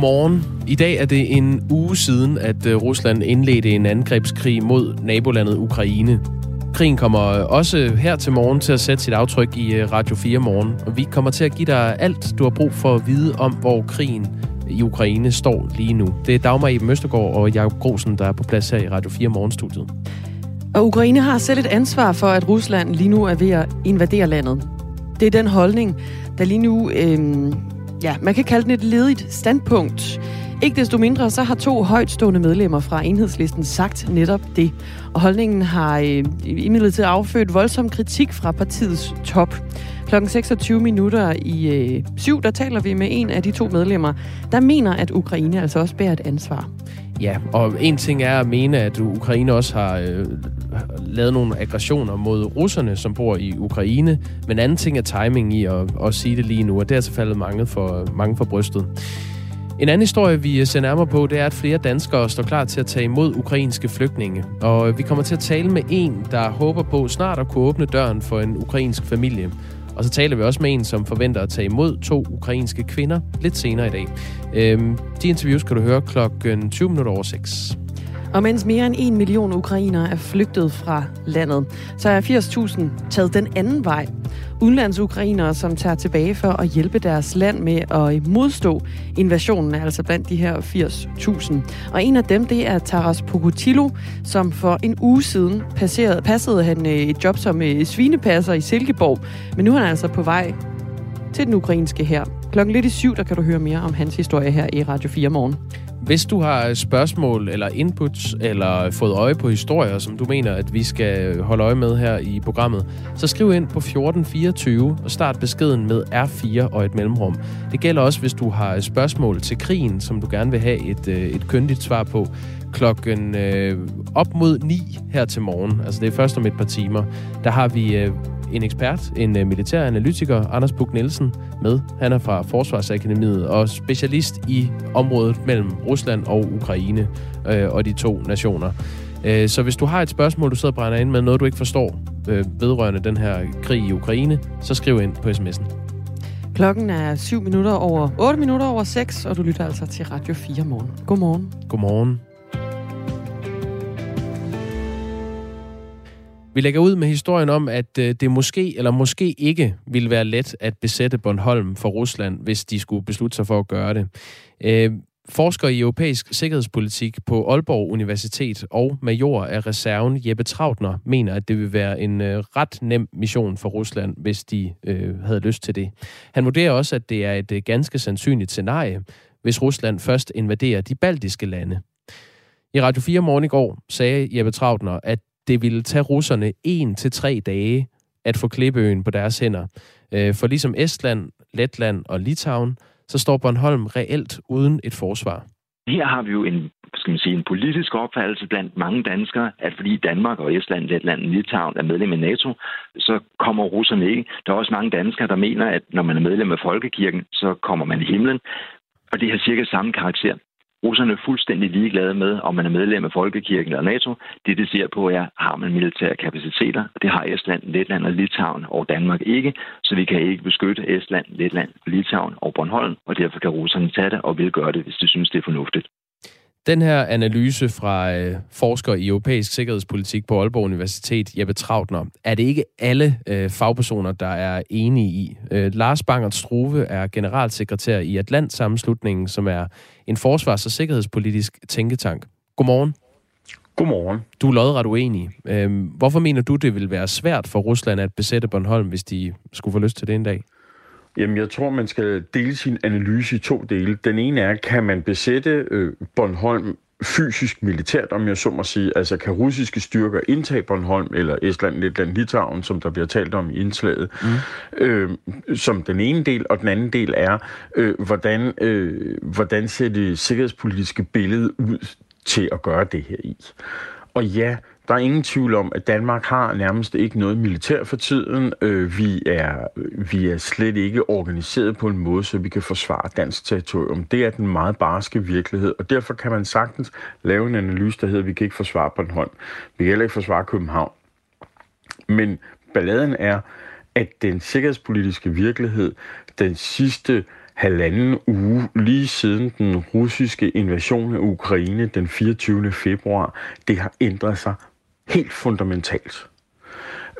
Godmorgen. I dag er det en uge siden, at øh, Rusland indledte en angrebskrig mod nabolandet Ukraine. Krigen kommer øh, også her til morgen til at sætte sit aftryk i øh, Radio 4 morgen, og vi kommer til at give dig alt, du har brug for at vide om, hvor krigen i Ukraine står lige nu. Det er Dagmar Eben Østergaard og Jakob Grosen, der er på plads her i Radio 4 morgenstudiet. Og Ukraine har selv et ansvar for, at Rusland lige nu er ved at invadere landet. Det er den holdning, der lige nu, øh, ja, man kan kalde den et ledigt standpunkt. Ikke desto mindre, så har to højtstående medlemmer fra enhedslisten sagt netop det. Og holdningen har øh, imidlertid affødt voldsom kritik fra partiets top. Klokken 26 minutter i øh, syv, der taler vi med en af de to medlemmer, der mener, at Ukraine altså også bærer et ansvar. Ja, og en ting er at mene, at Ukraine også har øh, lavet nogle aggressioner mod russerne, som bor i Ukraine, men anden ting er timing i at, at sige det lige nu, og det er altså faldet mange for, mange for brystet. En anden historie, vi ser nærmere på, det er, at flere danskere står klar til at tage imod ukrainske flygtninge. Og øh, vi kommer til at tale med en, der håber på snart at kunne åbne døren for en ukrainsk familie. Og så taler vi også med en, som forventer at tage imod to ukrainske kvinder lidt senere i dag. Øhm, de interviews kan du høre klokken 20 minutter over 6. Og mens mere end en million ukrainere er flygtet fra landet, så er 80.000 taget den anden vej. Udenlandsukrainere, som tager tilbage for at hjælpe deres land med at modstå invasionen, er altså blandt de her 80.000. Og en af dem, det er Taras Pokutilo, som for en uge siden passerede, passede han øh, et job som øh, svinepasser i Silkeborg. Men nu er han altså på vej til den ukrainske her. Klokken lidt i syv, der kan du høre mere om hans historie her i Radio 4 morgen. Hvis du har spørgsmål eller inputs, eller fået øje på historier, som du mener, at vi skal holde øje med her i programmet, så skriv ind på 1424 og start beskeden med R4 og et mellemrum. Det gælder også, hvis du har spørgsmål til krigen, som du gerne vil have et, øh, et køndigt svar på klokken øh, op mod 9 her til morgen. Altså det er først om et par timer. Der har vi øh, en ekspert, en uh, militær analytiker, Anders Buk Nielsen, med. Han er fra Forsvarsakademiet og specialist i området mellem Rusland og Ukraine uh, og de to nationer. Uh, så hvis du har et spørgsmål, du sidder og brænder ind med, noget du ikke forstår uh, vedrørende den her krig i Ukraine, så skriv ind på sms'en. Klokken er 7 minutter over 8 minutter over 6, og du lytter altså til Radio 4 morgen. Godmorgen. Godmorgen. Vi lægger ud med historien om, at øh, det måske eller måske ikke ville være let at besætte Bornholm for Rusland, hvis de skulle beslutte sig for at gøre det. Øh, forsker i europæisk sikkerhedspolitik på Aalborg Universitet og major af reserven Jeppe Trautner mener, at det vil være en øh, ret nem mission for Rusland, hvis de øh, havde lyst til det. Han vurderer også, at det er et øh, ganske sandsynligt scenarie, hvis Rusland først invaderer de baltiske lande. I Radio 4 morgen i går sagde Jeppe Trautner, at det ville tage russerne en til tre dage at få Klippeøen på deres hænder. Øh, for ligesom Estland, Letland og Litauen, så står Bornholm reelt uden et forsvar. Her har vi jo en, skal man sige, en politisk opfattelse blandt mange danskere, at fordi Danmark og Estland, Letland og Litauen er medlem af NATO, så kommer russerne ikke. Der er også mange danskere, der mener, at når man er medlem af Folkekirken, så kommer man i himlen. Og det har cirka samme karakter. Russerne fuldstændig ligeglade med, om man er medlem af Folkekirken eller NATO. Det, det ser på, er, har man militære kapaciteter. Det har Estland, Letland og Litauen og Danmark ikke, så vi kan ikke beskytte Estland, Letland, Litauen og Bornholm, og derfor kan russerne tage det og vil gøre det, hvis de synes, det er fornuftigt. Den her analyse fra øh, forsker i europæisk sikkerhedspolitik på Aalborg Universitet, Jeppe Trautner, er det ikke alle øh, fagpersoner, der er enige i. Øh, Lars Bangert Struve er generalsekretær i Atlant-sammenslutningen, som er en forsvars- og sikkerhedspolitisk tænketank. Godmorgen. Godmorgen. Du er lodret uenig. Øh, hvorfor mener du, det vil være svært for Rusland at besætte Bornholm, hvis de skulle få lyst til det en dag? Jamen, jeg tror, man skal dele sin analyse i to dele. Den ene er, kan man besætte øh, Bornholm fysisk militært, om jeg så må sige. Altså, kan russiske styrker indtage Bornholm, eller Estland, Letland, Litauen, som der bliver talt om i indslaget, mm. øh, som den ene del, og den anden del er, øh, hvordan, øh, hvordan ser det sikkerhedspolitiske billede ud til at gøre det her i. Og ja, der er ingen tvivl om, at Danmark har nærmest ikke noget militær for tiden. Øh, vi, er, vi er slet ikke organiseret på en måde, så vi kan forsvare dansk territorium. Det er den meget barske virkelighed, og derfor kan man sagtens lave en analyse, der hedder, at vi kan ikke forsvare Bornholm. Vi kan heller ikke forsvare København. Men balladen er, at den sikkerhedspolitiske virkelighed den sidste halvanden uge lige siden den russiske invasion af Ukraine den 24. februar, det har ændret sig helt fundamentalt.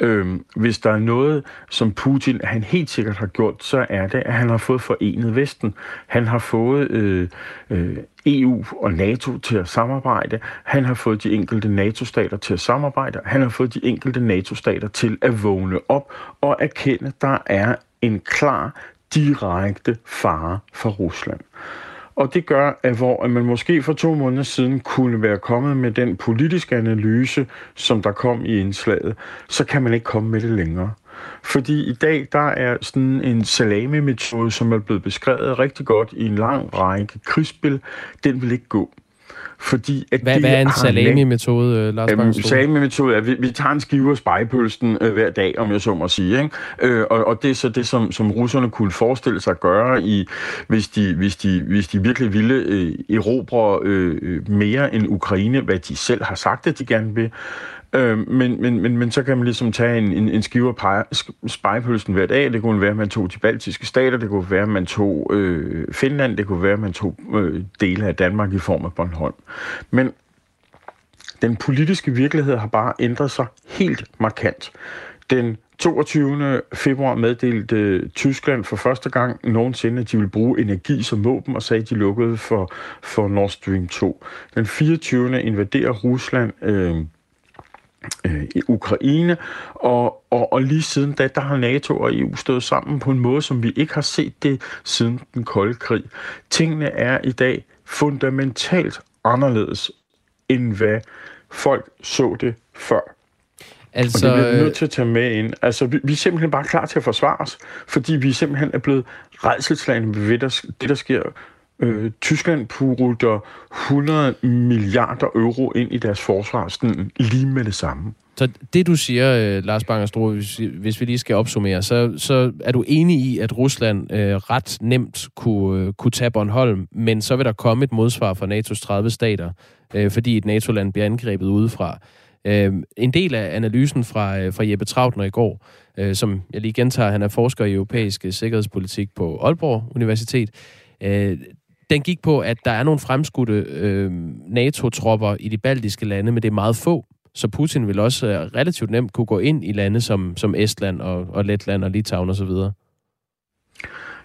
Øhm, hvis der er noget, som Putin han helt sikkert har gjort, så er det, at han har fået forenet Vesten. Han har fået øh, øh, EU og NATO til at samarbejde. Han har fået de enkelte NATO-stater til at samarbejde. Han har fået de enkelte NATO-stater til at vågne op og erkende, at der er en klar, direkte fare for Rusland. Og det gør, at hvor at man måske for to måneder siden kunne være kommet med den politiske analyse, som der kom i indslaget, så kan man ikke komme med det længere. Fordi i dag, der er sådan en salami-metode, som er blevet beskrevet rigtig godt i en lang række krigsspil. Den vil ikke gå. Fordi at hvad, hvad er en salami-metode, øh, Lars Øhm, salami-metode er, vi, vi tager en skive af spejepølsen øh, hver dag, om jeg så må sige. Ikke? Øh, og, og det er så det, som, som russerne kunne forestille sig at gøre, i, hvis, de, hvis, de, hvis de virkelig ville øh, erobre øh, mere end Ukraine, hvad de selv har sagt, at de gerne vil. Øh, men, men, men, men så kan man ligesom tage en, en, en skive af spejepølsen hver dag. Det kunne være, at man tog de baltiske stater, det kunne være, at man tog øh, Finland, det kunne være, at man tog øh, dele af Danmark i form af Bornholm. Men den politiske virkelighed har bare ændret sig helt markant. Den 22. februar meddelte øh, Tyskland for første gang nogensinde, at de ville bruge energi som våben, og sagde, at de lukkede for, for Nord Stream 2. Den 24. invaderer Rusland øh, øh, i Ukraine, og, og, og lige siden da, der har NATO og EU stået sammen på en måde, som vi ikke har set det siden den kolde krig. Tingene er i dag fundamentalt anderledes, end hvad folk så det før. Altså, og det bliver vi nødt til at tage med ind. Altså, vi, vi er simpelthen bare klar til at forsvare os, fordi vi simpelthen er blevet redselslagende ved det, der sker Øh, Tyskland putter 100 milliarder euro ind i deres forsvar sådan lige med det samme. Så det du siger, øh, Lars Bangerstro, hvis, hvis vi lige skal opsummere, så, så er du enig i, at Rusland øh, ret nemt kunne, øh, kunne tage Bornholm, men så vil der komme et modsvar fra NATO's 30 stater, øh, fordi et NATO-land bliver angrebet udefra. Øh, en del af analysen fra, øh, fra Jeppe Trautner i går, øh, som jeg lige gentager, han er forsker i europæisk sikkerhedspolitik på Aalborg Universitet, øh, den gik på, at der er nogle fremskudte øh, NATO-tropper i de baltiske lande, men det er meget få. Så Putin vil også øh, relativt nemt kunne gå ind i lande som, som Estland og, og Letland og Litauen osv.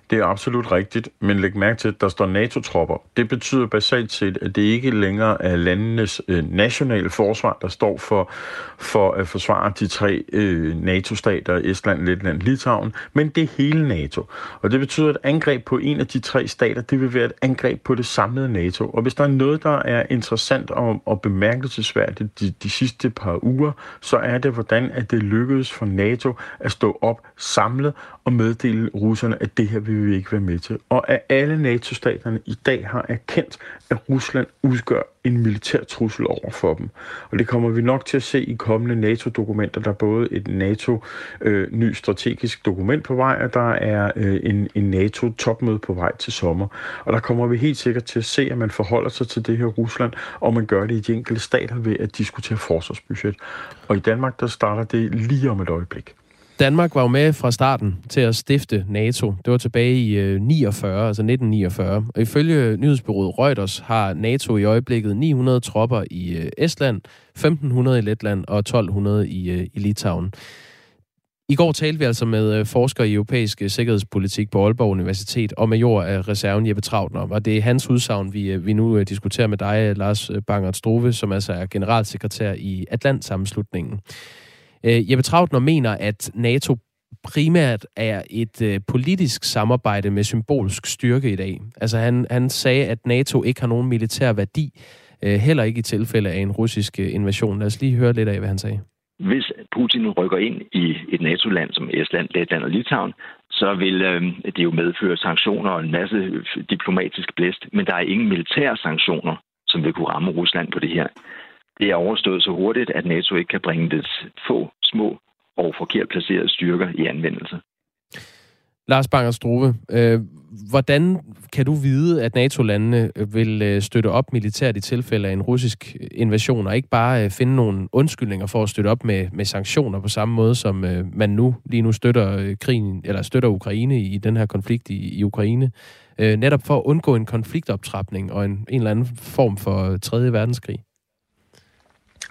Det er absolut rigtigt, men læg mærke til, at der står NATO-tropper. Det betyder basalt set, at det ikke længere er landenes øh, nationale forsvar, der står for, for at forsvare de tre øh, NATO-stater, Estland, Letland, Litauen, men det er hele NATO. Og det betyder, at angreb på en af de tre stater, det vil være et angreb på det samlede NATO. Og hvis der er noget, der er interessant og, og bemærkelsesværdigt de, de sidste par uger, så er det, hvordan at det lykkedes for NATO at stå op samlet at meddele russerne, at det her vil vi ikke være med til. Og at alle NATO-staterne i dag har erkendt, at Rusland udgør en militær trussel over for dem. Og det kommer vi nok til at se i kommende NATO-dokumenter. Der er både et NATO-ny øh, strategisk dokument på vej, og der er øh, en, en NATO-topmøde på vej til sommer. Og der kommer vi helt sikkert til at se, at man forholder sig til det her Rusland, og man gør det i de enkelte stater ved at diskutere forsvarsbudget. Og i Danmark, der starter det lige om et øjeblik. Danmark var jo med fra starten til at stifte NATO. Det var tilbage i øh, 49, altså 1949. Og ifølge nyhedsbyrået Reuters har NATO i øjeblikket 900 tropper i øh, Estland, 1500 i Letland og 1200 i, øh, i Litauen. I går talte vi altså med øh, forsker i europæisk øh, sikkerhedspolitik på Aalborg Universitet og major af reserven Jeppe Trautner. Og det er hans udsagn, vi, vi nu diskuterer med dig, Lars Bangert Strove, som altså er generalsekretær i Atlantsammenslutningen. sammenslutningen Øh, Jeppe Trautner mener, at NATO primært er et øh, politisk samarbejde med symbolsk styrke i dag. Altså han, han sagde, at NATO ikke har nogen militær værdi, øh, heller ikke i tilfælde af en russisk øh, invasion. Lad os lige høre lidt af, hvad han sagde. Hvis Putin rykker ind i et NATO-land som Estland, Letland og Litauen, så vil øh, det jo medføre sanktioner og en masse øh, diplomatisk blæst, men der er ingen militære sanktioner, som vil kunne ramme Rusland på det her det er overstået så hurtigt, at NATO ikke kan bringe det få, små og forkert placerede styrker i anvendelse. Lars Banger Struve, øh, hvordan kan du vide, at NATO-landene vil støtte op militært i tilfælde af en russisk invasion, og ikke bare finde nogle undskyldninger for at støtte op med, med sanktioner på samme måde, som man nu lige nu støtter krigen, eller støtter Ukraine i den her konflikt i, i Ukraine? netop for at undgå en konfliktoptrapning og en, en eller anden form for 3. verdenskrig?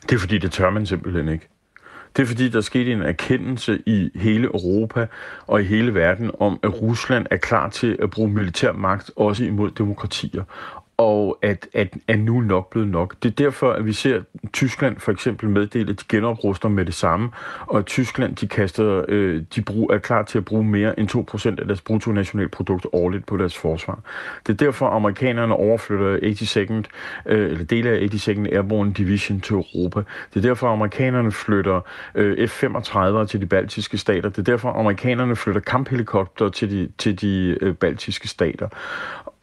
Det er fordi, det tør man simpelthen ikke. Det er fordi, der skete en erkendelse i hele Europa og i hele verden om, at Rusland er klar til at bruge militær magt også imod demokratier og at, at, at nu er nok blevet nok. Det er derfor, at vi ser Tyskland for eksempel meddele, at de genopruster med det samme, og at Tyskland de kaster, øh, de brug, er klar til at bruge mere end 2% af deres bruttonationalprodukt årligt på deres forsvar. Det er derfor, at amerikanerne overflytter 82nd, øh, eller dele af 82nd Airborne Division til Europa. Det er derfor, at amerikanerne flytter øh, F-35 til de baltiske stater. Det er derfor, at amerikanerne flytter kamphelikopter til de, til de øh, baltiske stater.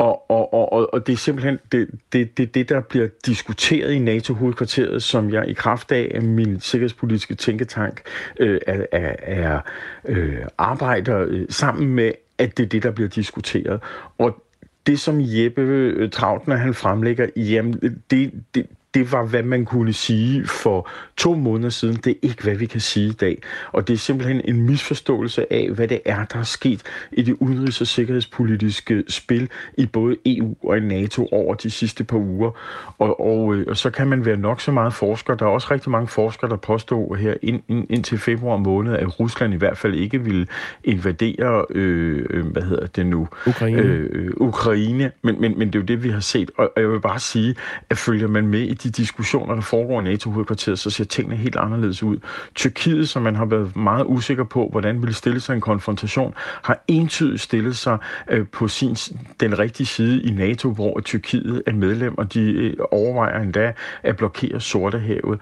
Og, og, og, og det er simpelthen det, det, det, det, der bliver diskuteret i NATO-hovedkvarteret, som jeg i kraft af min sikkerhedspolitiske tænketank øh, er, er, er øh, arbejder øh, sammen med, at det er det, der bliver diskuteret. Og det, som Jeppe øh, Trautner han fremlægger, jamen, det, det, det var, hvad man kunne sige for to måneder siden. Det er ikke, hvad vi kan sige i dag. Og det er simpelthen en misforståelse af, hvad det er, der er sket i det udenrigs- og sikkerhedspolitiske spil i både EU og i NATO over de sidste par uger. Og, og, øh, og så kan man være nok så meget forsker. Der er også rigtig mange forskere, der påstår her ind, ind, indtil februar måned, at Rusland i hvert fald ikke vil invadere, øh, øh hvad hedder det nu? Ukraine. Øh, Ukraine. Men, men, men det er jo det, vi har set. Og, og jeg vil bare sige, at følger man med i de diskussioner, der foregår i NATO-hovedkvarteret, så ser tingene helt anderledes ud. Tyrkiet, som man har været meget usikker på, hvordan ville stille sig en konfrontation, har entydigt stillet sig øh, på sin, den rigtige side i NATO, hvor Tyrkiet er medlem, og de øh, overvejer endda at blokere Sortehavet.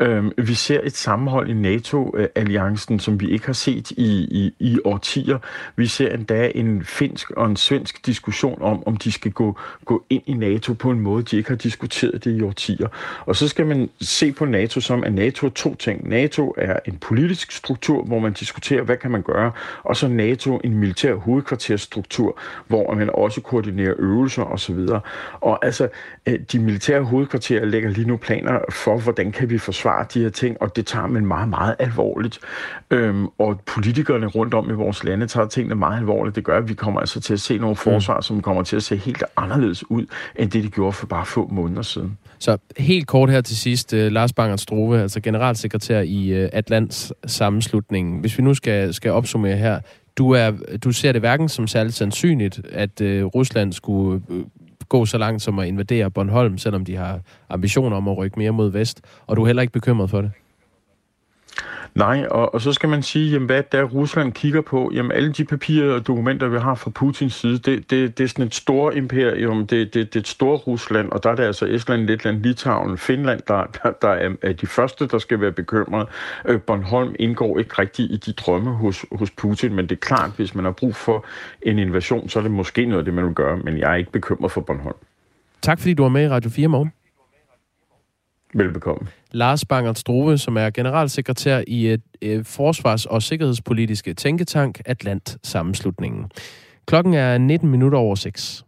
Øhm, vi ser et sammenhold i NATO-alliancen, som vi ikke har set i, i, i årtier. Vi ser endda en finsk og en svensk diskussion om, om de skal gå, gå ind i NATO på en måde, de ikke har diskuteret det i årtier. Og så skal man se på NATO som, at NATO er to ting. NATO er en politisk struktur, hvor man diskuterer, hvad kan man gøre, og så NATO en militær hovedkvarterstruktur, hvor man også koordinerer øvelser osv. Og altså, øh, de militære hovedkvarterer lægger lige nu planer for, hvordan kan vi forsvare forsvare de her ting, og det tager man meget, meget alvorligt. Øhm, og politikerne rundt om i vores lande tager tingene meget alvorligt. Det gør, at vi kommer altså til at se nogle mm. forsvar, mm. som kommer til at se helt anderledes ud, end det de gjorde for bare få måneder siden. Så helt kort her til sidst, uh, Lars Bangert Strove, altså generalsekretær i uh, Atlants sammenslutningen. Hvis vi nu skal, skal opsummere her, du, er, du ser det hverken som særligt sandsynligt, at uh, Rusland skulle uh, gå så langt som at invadere Bornholm, selvom de har ambitioner om at rykke mere mod vest, og du er heller ikke bekymret for det? Nej, og, og så skal man sige, jamen, hvad der Rusland kigger på, jamen alle de papirer og dokumenter, vi har fra Putins side, det, det, det er sådan et stort imperium, det, det, det er et stort Rusland, og der er det altså Estland, Letland, Litauen, Finland, der, der, der er, er de første, der skal være bekymret. Øh, Bornholm indgår ikke rigtig i de drømme hos, hos Putin, men det er klart, hvis man har brug for en invasion, så er det måske noget af det, man vil gøre, men jeg er ikke bekymret for Bornholm. Tak fordi du var med i Radio 4 morgen. Velbekomme. Lars Bangert Strove, som er generalsekretær i et, et forsvars- og sikkerhedspolitiske tænketank Atlant Sammenslutningen. Klokken er 19 minutter over 6.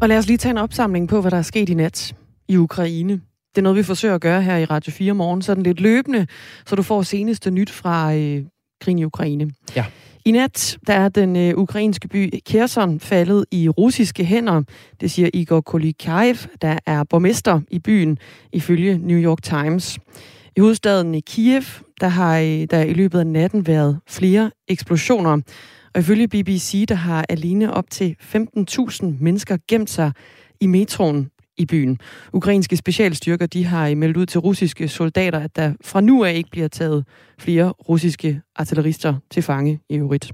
Og lad os lige tage en opsamling på, hvad der er sket i nat i Ukraine. Det er noget, vi forsøger at gøre her i Radio 4 morgen, sådan lidt løbende, så du får seneste nyt fra øh, krigen i Ukraine. Ja. I nat der er den øh, ukrainske by Kherson faldet i russiske hænder. Det siger Igor Kolikaev, der er borgmester i byen, ifølge New York Times. I hovedstaden i Kiev, der har øh, der i løbet af natten været flere eksplosioner. Og ifølge BBC, der har alene op til 15.000 mennesker gemt sig i metroen i byen. Ukrainske specialstyrker de har meldt ud til russiske soldater, at der fra nu af ikke bliver taget flere russiske artillerister til fange i øvrigt.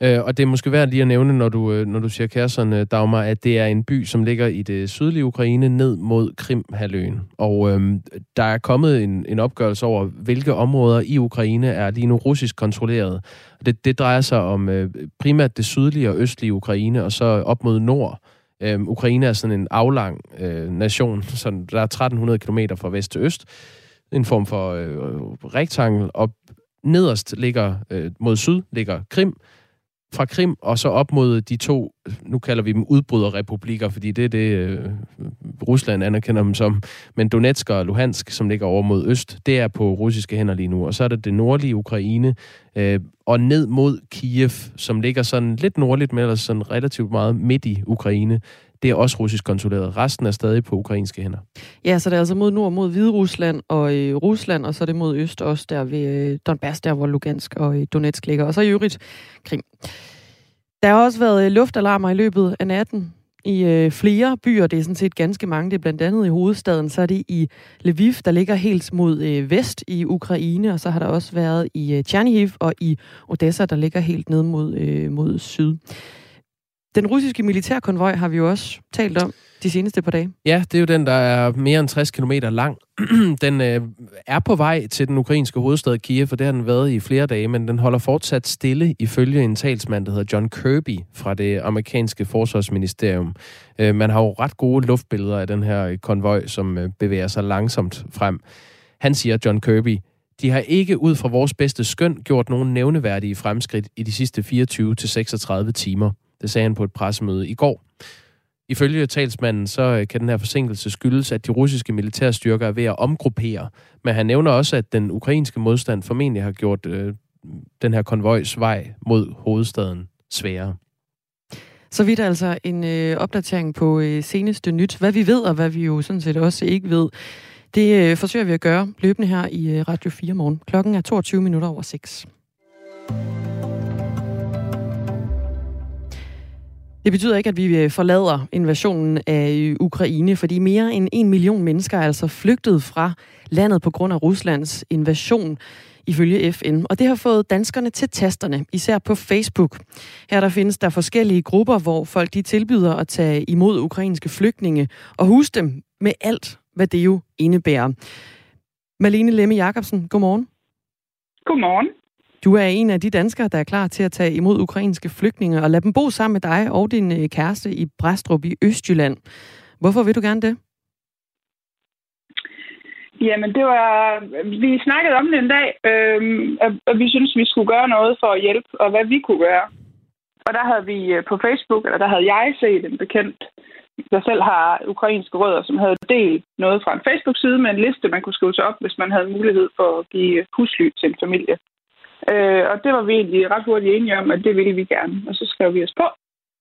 Øh, og det er måske værd lige at nævne, når du, øh, når du siger Kherson, øh, Dagmar, at det er en by, som ligger i det sydlige Ukraine ned mod Krimhaløen. Og øhm, der er kommet en, en opgørelse over, hvilke områder i Ukraine er lige nu russisk kontrolleret. Det, det drejer sig om øh, primært det sydlige og østlige Ukraine, og så op mod nord. Øhm, Ukraine er sådan en aflang øh, nation, så der er 1300 km fra vest til øst. En form for øh, øh rektangel, og nederst ligger øh, mod syd ligger Krim, fra Krim og så op mod de to, nu kalder vi dem udbryderrepublikker, fordi det er det, øh, Rusland anerkender dem som, men Donetsk og Luhansk, som ligger over mod øst, det er på russiske hænder lige nu. Og så er det det nordlige Ukraine, øh, og ned mod Kiev, som ligger sådan lidt nordligt, men ellers sådan relativt meget midt i Ukraine. Det er også russisk kontrolleret. Resten er stadig på ukrainske hænder. Ja, så det er altså mod nord mod Hvide Rusland og øh, Rusland, og så er det mod øst også der ved øh, Donbass, der hvor Lugansk og øh, Donetsk ligger. Og så i øvrigt Krim. Der har også været øh, luftalarmer i løbet af natten i øh, flere byer. Det er sådan set ganske mange. Det er blandt andet i hovedstaden. Så er det i Lviv, der ligger helt mod øh, vest i Ukraine. Og så har der også været i øh, Chernihiv og i Odessa, der ligger helt ned mod, øh, mod syd. Den russiske militærkonvoj har vi jo også talt om de seneste par dage. Ja, det er jo den, der er mere end 60 km lang. den øh, er på vej til den ukrainske hovedstad Kiev, for det har den været i flere dage, men den holder fortsat stille ifølge en talsmand, der hedder John Kirby fra det amerikanske forsvarsministerium. Øh, man har jo ret gode luftbilleder af den her konvoj, som øh, bevæger sig langsomt frem. Han siger, John Kirby, de har ikke ud fra vores bedste skøn gjort nogen nævneværdige fremskridt i de sidste 24-36 timer. Det sagde han på et pressemøde i går. Ifølge talsmanden, så øh, kan den her forsinkelse skyldes, at de russiske militærstyrker er ved at omgruppere. Men han nævner også, at den ukrainske modstand formentlig har gjort øh, den her konvojs vej mod hovedstaden sværere. Så vidt altså en øh, opdatering på øh, seneste nyt. Hvad vi ved, og hvad vi jo sådan set også ikke ved, det øh, forsøger vi at gøre løbende her i øh, Radio 4 morgen. Klokken er 22 minutter over 6. Det betyder ikke, at vi øh, forlader invasionen af øh, Ukraine, fordi mere end en million mennesker er altså flygtet fra landet på grund af Ruslands invasion ifølge FN. Og det har fået danskerne til tasterne, især på Facebook. Her der findes der forskellige grupper, hvor folk de tilbyder at tage imod ukrainske flygtninge og huse dem med alt, hvad det jo indebærer. Malene Lemme Jacobsen, godmorgen. Godmorgen. Du er en af de danskere, der er klar til at tage imod ukrainske flygtninge og lade dem bo sammen med dig og din øh, kæreste i Bræstrup i Østjylland. Hvorfor vil du gerne det? Jamen, det var... Vi snakkede om det en dag, øhm, og vi synes vi skulle gøre noget for at hjælpe, og hvad vi kunne gøre. Og der havde vi øh, på Facebook, eller der havde jeg set en bekendt, der selv har ukrainske rødder, som havde delt noget fra en Facebook-side med en liste, man kunne skrive sig op, hvis man havde mulighed for at give husly til en familie. Øh, og det var vi egentlig ret hurtigt enige om, at det ville vi gerne. Og så skrev vi os på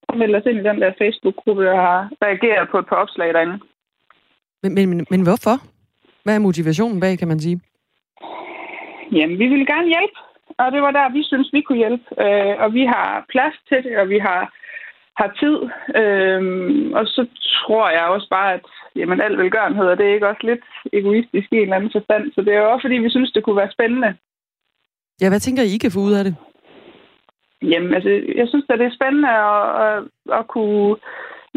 og meldte os ind i den der Facebook-gruppe, der har reageret på et par opslag derinde. Men, men, men hvorfor? Hvad er motivationen bag, kan man sige? Jamen, vi ville gerne hjælpe, og det var der, vi synes, vi kunne hjælpe. Øh, og vi har plads til det, og vi har, har tid. Øh, og så tror jeg også bare, at jamen, al velgørenhed, og det er ikke også lidt egoistisk i en eller anden forstand. Så det er jo også, fordi vi synes, det kunne være spændende Ja, hvad tænker I kan få ud af det? Jamen, altså, jeg synes, at det er spændende at, at, at kunne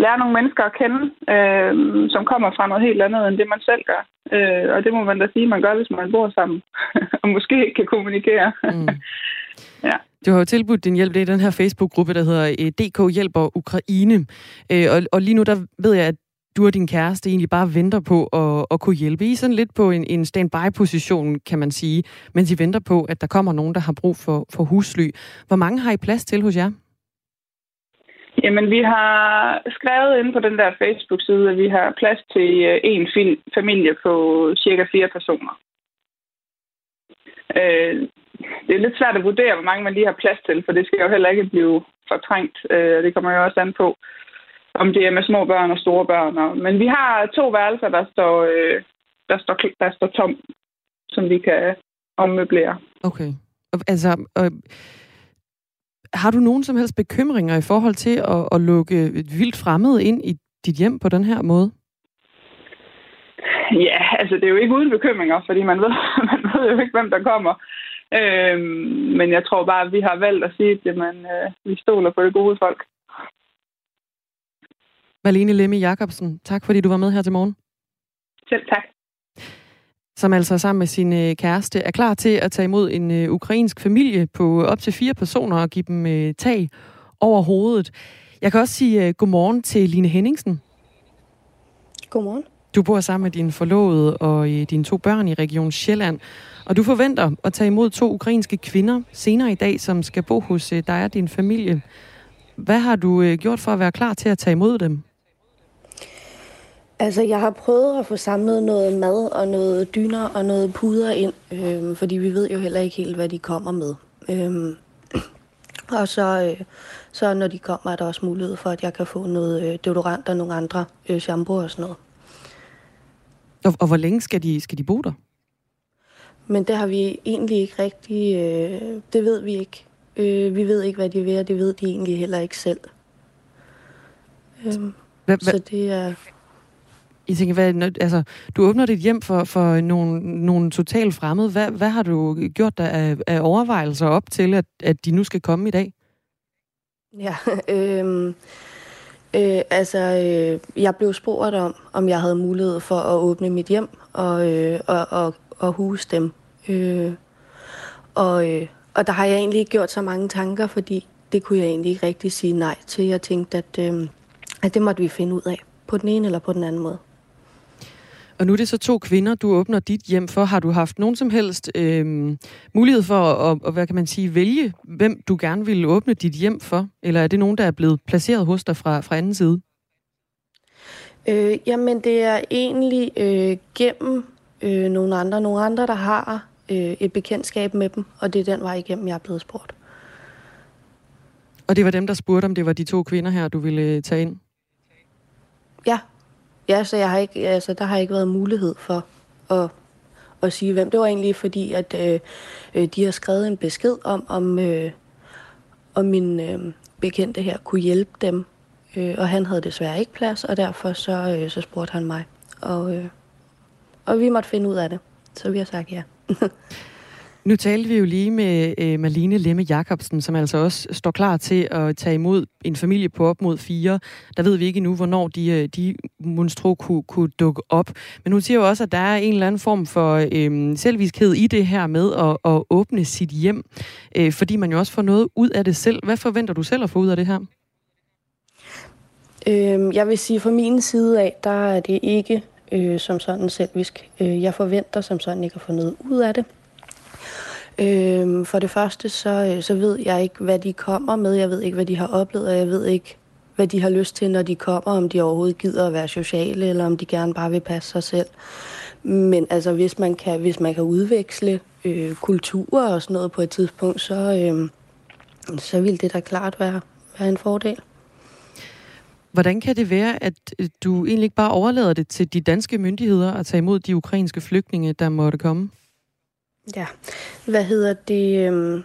lære nogle mennesker at kende, øh, som kommer fra noget helt andet, end det man selv gør. Øh, og det må man da sige, man gør, hvis man bor sammen, og måske ikke kan kommunikere. Mm. ja. Du har jo tilbudt din hjælp, det er den her Facebook-gruppe, der hedder øh, DK Hjælper Ukraine. Øh, og, og lige nu, der ved jeg, at du og din kæreste egentlig bare venter på at, at kunne hjælpe. I sådan lidt på en, en standby-position, kan man sige, mens I venter på, at der kommer nogen, der har brug for, for husly. Hvor mange har I plads til hos jer? Jamen, vi har skrevet ind på den der Facebook-side, at vi har plads til øh, en familie på cirka fire personer. Øh, det er lidt svært at vurdere, hvor mange man lige har plads til, for det skal jo heller ikke blive fortrængt. Øh, det kommer jo også an på, om det er med små børn og store børn. Og, men vi har to værelser, der står, øh, der står, der står tom, som vi kan ommøblere. Okay. Altså, øh, har du nogen som helst bekymringer i forhold til at, at lukke vildt fremmede ind i dit hjem på den her måde? Ja, altså det er jo ikke uden bekymringer, fordi man ved, man ved jo ikke, hvem der kommer. Øhm, men jeg tror bare, at vi har valgt at sige, at man, øh, vi stoler på det gode folk. Malene Lemme Jacobsen, tak fordi du var med her til morgen. Selv tak. Som altså sammen med sin øh, kæreste er klar til at tage imod en øh, ukrainsk familie på op til fire personer og give dem øh, tag over hovedet. Jeg kan også sige godmorgen til Line Henningsen. Godmorgen. Du bor sammen med din forlovede og øh, dine to børn i Region Sjælland, og du forventer at tage imod to ukrainske kvinder senere i dag, som skal bo hos øh, dig og din familie. Hvad har du øh, gjort for at være klar til at tage imod dem? Altså, jeg har prøvet at få samlet noget mad og noget dyner og noget puder ind, øh, fordi vi ved jo heller ikke helt, hvad de kommer med. Øh, og så, øh, så når de kommer, er der også mulighed for, at jeg kan få noget øh, deodorant og nogle andre øh, shampoo og sådan noget. Og, og hvor længe skal de, skal de bo der? Men det har vi egentlig ikke rigtig... Øh, det ved vi ikke. Øh, vi ved ikke, hvad de vil, og det ved de egentlig heller ikke selv. Øh, hva, hva? Så det er... Jeg tænker, hvad, altså, du åbner dit hjem for, for nogle, nogle totalt fremmede. Hvad, hvad har du gjort der af, af overvejelser op til, at, at de nu skal komme i dag? Ja, øh, øh, altså, øh, jeg blev spurgt om, om jeg havde mulighed for at åbne mit hjem og, øh, og, og, og huse dem. Øh, og, øh, og der har jeg egentlig ikke gjort så mange tanker, fordi det kunne jeg egentlig ikke rigtig sige nej til. Jeg tænkte, at, øh, at det måtte vi finde ud af på den ene eller på den anden måde. Og nu er det så to kvinder, du åbner dit hjem for. Har du haft nogen som helst øh, mulighed for at, at, hvad kan man sige, vælge, hvem du gerne vil åbne dit hjem for? Eller er det nogen, der er blevet placeret hos dig fra, fra anden side? Øh, jamen, det er egentlig øh, gennem øh, nogle andre. Nogle andre, der har øh, et bekendtskab med dem, og det er den vej igennem, jeg er blevet spurgt. Og det var dem, der spurgte, om det var de to kvinder her, du ville øh, tage ind? Ja, Ja, så jeg har ikke, altså, der har ikke været mulighed for at, at sige, hvem. Det var egentlig fordi, at øh, øh, de har skrevet en besked om, om, øh, om min øh, bekendte her kunne hjælpe dem. Øh, og han havde desværre ikke plads, og derfor så, øh, så spurgte han mig. Og, øh, og vi måtte finde ud af det. Så vi har sagt ja. Nu talte vi jo lige med øh, Marlene Lemme Jacobsen, som altså også står klar til at tage imod en familie på op mod fire. Der ved vi ikke endnu, hvornår de, øh, de monstro kunne, kunne dukke op. Men hun siger jo også, at der er en eller anden form for øh, selvviskhed i det her med at, at åbne sit hjem, øh, fordi man jo også får noget ud af det selv. Hvad forventer du selv at få ud af det her? Øh, jeg vil sige, fra min side af, der er det ikke øh, som sådan selvisk. Øh, jeg forventer som sådan ikke at få noget ud af det. Øhm, for det første, så, øh, så ved jeg ikke, hvad de kommer med. Jeg ved ikke, hvad de har oplevet, og jeg ved ikke, hvad de har lyst til, når de kommer. Om de overhovedet gider at være sociale, eller om de gerne bare vil passe sig selv. Men altså, hvis man kan, hvis man kan udveksle øh, kulturer og sådan noget på et tidspunkt, så, øh, så vil det da klart være, være en fordel. Hvordan kan det være, at øh, du egentlig ikke bare overlader det til de danske myndigheder at tage imod de ukrainske flygtninge, der måtte komme? Ja, hvad hedder det? Øhm,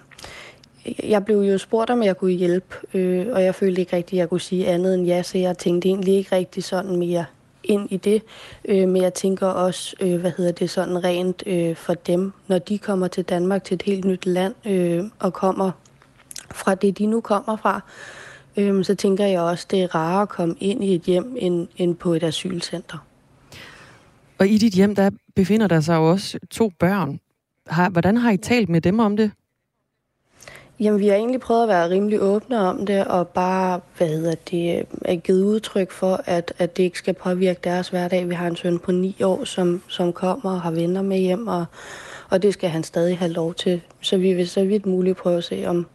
jeg blev jo spurgt, om jeg kunne hjælpe, øh, og jeg følte ikke rigtigt, at jeg kunne sige andet end ja, så jeg tænkte egentlig ikke rigtig sådan mere ind i det. Øh, men jeg tænker også, øh, hvad hedder det, sådan rent øh, for dem, når de kommer til Danmark, til et helt nyt land, øh, og kommer fra det, de nu kommer fra, øhm, så tænker jeg også, det er rarere at komme ind i et hjem, end, end på et asylcenter. Og i dit hjem, der befinder der sig jo også to børn. Har, hvordan har I talt med dem om det? Jamen, vi har egentlig prøvet at være rimelig åbne om det, og bare, hvad hedder det, er givet udtryk for, at, at det ikke skal påvirke deres hverdag. Vi har en søn på ni år, som, som kommer og har venner med hjem, og, og det skal han stadig have lov til. Så vi vil så vidt muligt prøve at se, om,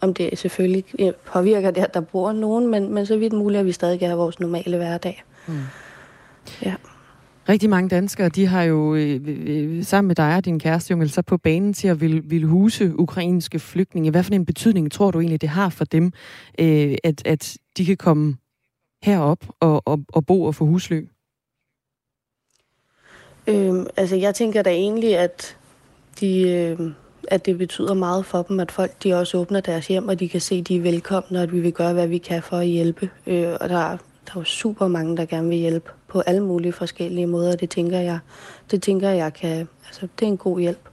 om det selvfølgelig påvirker det, at der bor nogen, men, men så vidt muligt, at vi stadig kan have vores normale hverdag. Mm. Ja. Rigtig mange danskere, de har jo øh, øh sammen med dig og din kæreste jo så på banen til at vil, vil huse ukrainske flygtninge. Hvad for en betydning tror du egentlig, det har for dem, øh, at, at de kan komme herop og, og, og bo og få husly? Øhm, altså, jeg tænker da egentlig, at de... Øh at det betyder meget for dem, at folk de også åbner deres hjem, og de kan se, at de er velkomne, og at vi vil gøre, hvad vi kan for at hjælpe. Øh, og der, der er jo super mange, der gerne vil hjælpe på alle mulige forskellige måder. Det tænker jeg, det tænker jeg kan, altså det er en god hjælp.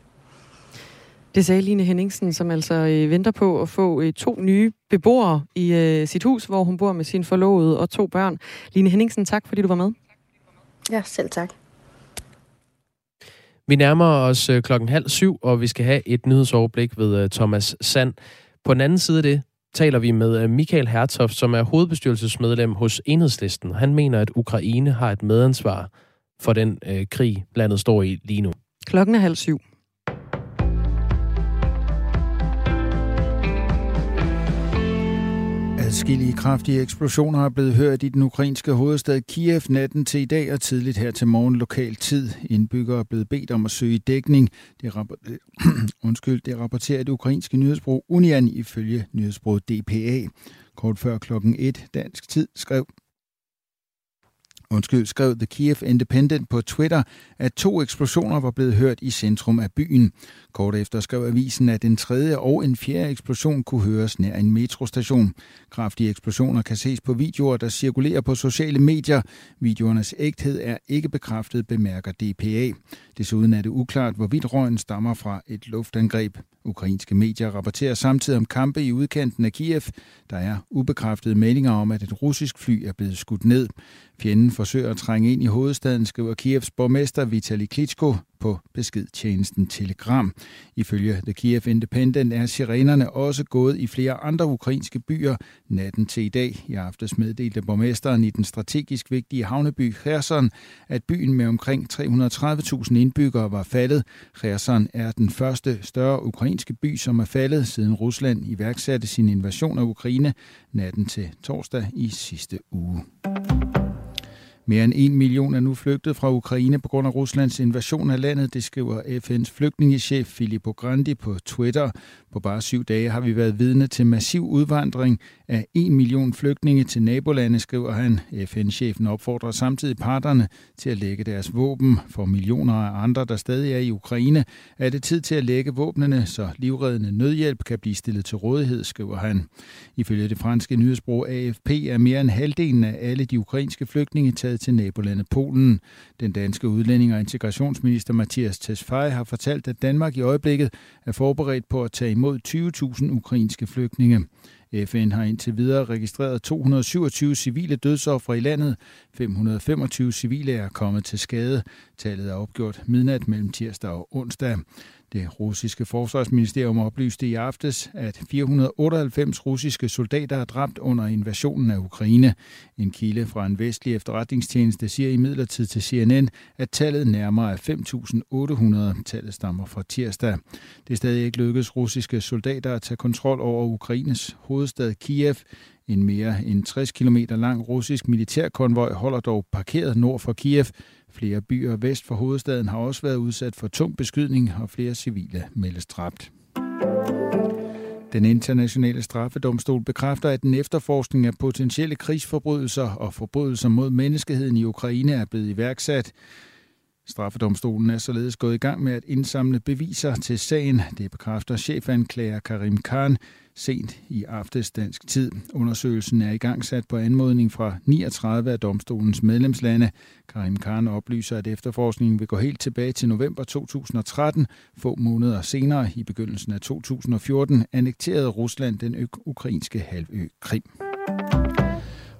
Det sagde Line Henningsen, som altså øh, venter på at få øh, to nye beboere i øh, sit hus, hvor hun bor med sin forlovede og to børn. Line Henningsen, tak fordi du var med. Ja, selv tak. Vi nærmer os klokken halv syv, og vi skal have et nyhedsoverblik ved Thomas Sand. På den anden side af det, taler vi med øh, Michael Hertoft, som er hovedbestyrelsesmedlem hos Enhedslisten. Han mener, at Ukraine har et medansvar for den øh, krig, landet står i lige nu. Klokken er halv syv. Adskillige kraftige eksplosioner er blevet hørt i den ukrainske hovedstad Kiev natten til i dag og tidligt her til morgen lokal tid. Indbyggere er blevet bedt om at søge dækning. Det, rapporter... Undskyld, det rapporterer det ukrainske nyhedsbrug Unian ifølge nyhedsbruget DPA. Kort før klokken 1 dansk tid skrev undskyld, skrev The Kiev Independent på Twitter, at to eksplosioner var blevet hørt i centrum af byen. Kort efter skrev avisen, at en tredje og en fjerde eksplosion kunne høres nær en metrostation. Kraftige eksplosioner kan ses på videoer, der cirkulerer på sociale medier. Videoernes ægthed er ikke bekræftet, bemærker DPA. Desuden er det uklart, hvorvidt røgen stammer fra et luftangreb. Ukrainske medier rapporterer samtidig om kampe i udkanten af Kiev. Der er ubekræftede meldinger om, at et russisk fly er blevet skudt ned. Fjenden forsøger at trænge ind i hovedstaden, skriver Kievs borgmester Vitali Klitschko på beskedtjenesten Telegram. Ifølge The Kiev Independent er sirenerne også gået i flere andre ukrainske byer natten til i dag. I aftes meddelte borgmesteren i den strategisk vigtige havneby Kherson, at byen med omkring 330.000 indbyggere var faldet. Kherson er den første større ukrainske by, som er faldet, siden Rusland iværksatte sin invasion af Ukraine natten til torsdag i sidste uge. Mere end en million er nu flygtet fra Ukraine på grund af Ruslands invasion af landet, det skriver FN's flygtningechef Filippo Grandi på Twitter. På bare syv dage har vi været vidne til massiv udvandring af en million flygtninge til nabolande, skriver han. FN-chefen opfordrer samtidig parterne til at lægge deres våben. For millioner af andre, der stadig er i Ukraine, er det tid til at lægge våbnene, så livreddende nødhjælp kan blive stillet til rådighed, skriver han. Ifølge det franske nyhedsbrug AFP er mere end halvdelen af alle de ukrainske flygtninge taget til nabolandet Polen. Den danske udlænding og integrationsminister Mathias Tesfaye har fortalt, at Danmark i øjeblikket er forberedt på at tage imod 20.000 ukrainske flygtninge. FN har indtil videre registreret 227 civile dødsoffre i landet. 525 civile er kommet til skade. Tallet er opgjort midnat mellem tirsdag og onsdag. Det russiske forsvarsministerium oplyste i aftes, at 498 russiske soldater er dræbt under invasionen af Ukraine. En kilde fra en vestlig efterretningstjeneste siger i midlertid til CNN, at tallet nærmere er 5.800. Tallet stammer fra tirsdag. Det er stadig ikke lykkedes russiske soldater at tage kontrol over Ukraines hovedstad Kiev. En mere end 60 km lang russisk militærkonvoj holder dog parkeret nord for Kiev, Flere byer vest for hovedstaden har også været udsat for tung beskydning, og flere civile meldes dræbt. Den internationale straffedomstol bekræfter, at den efterforskning af potentielle krigsforbrydelser og forbrydelser mod menneskeheden i Ukraine er blevet iværksat. Straffedomstolen er således gået i gang med at indsamle beviser til sagen. Det bekræfter chefanklager Karim Khan sent i aftes dansk tid. Undersøgelsen er i gang sat på anmodning fra 39 af domstolens medlemslande. Karim Khan oplyser, at efterforskningen vil gå helt tilbage til november 2013. Få måneder senere, i begyndelsen af 2014, annekterede Rusland den ukrainske halvø Krim.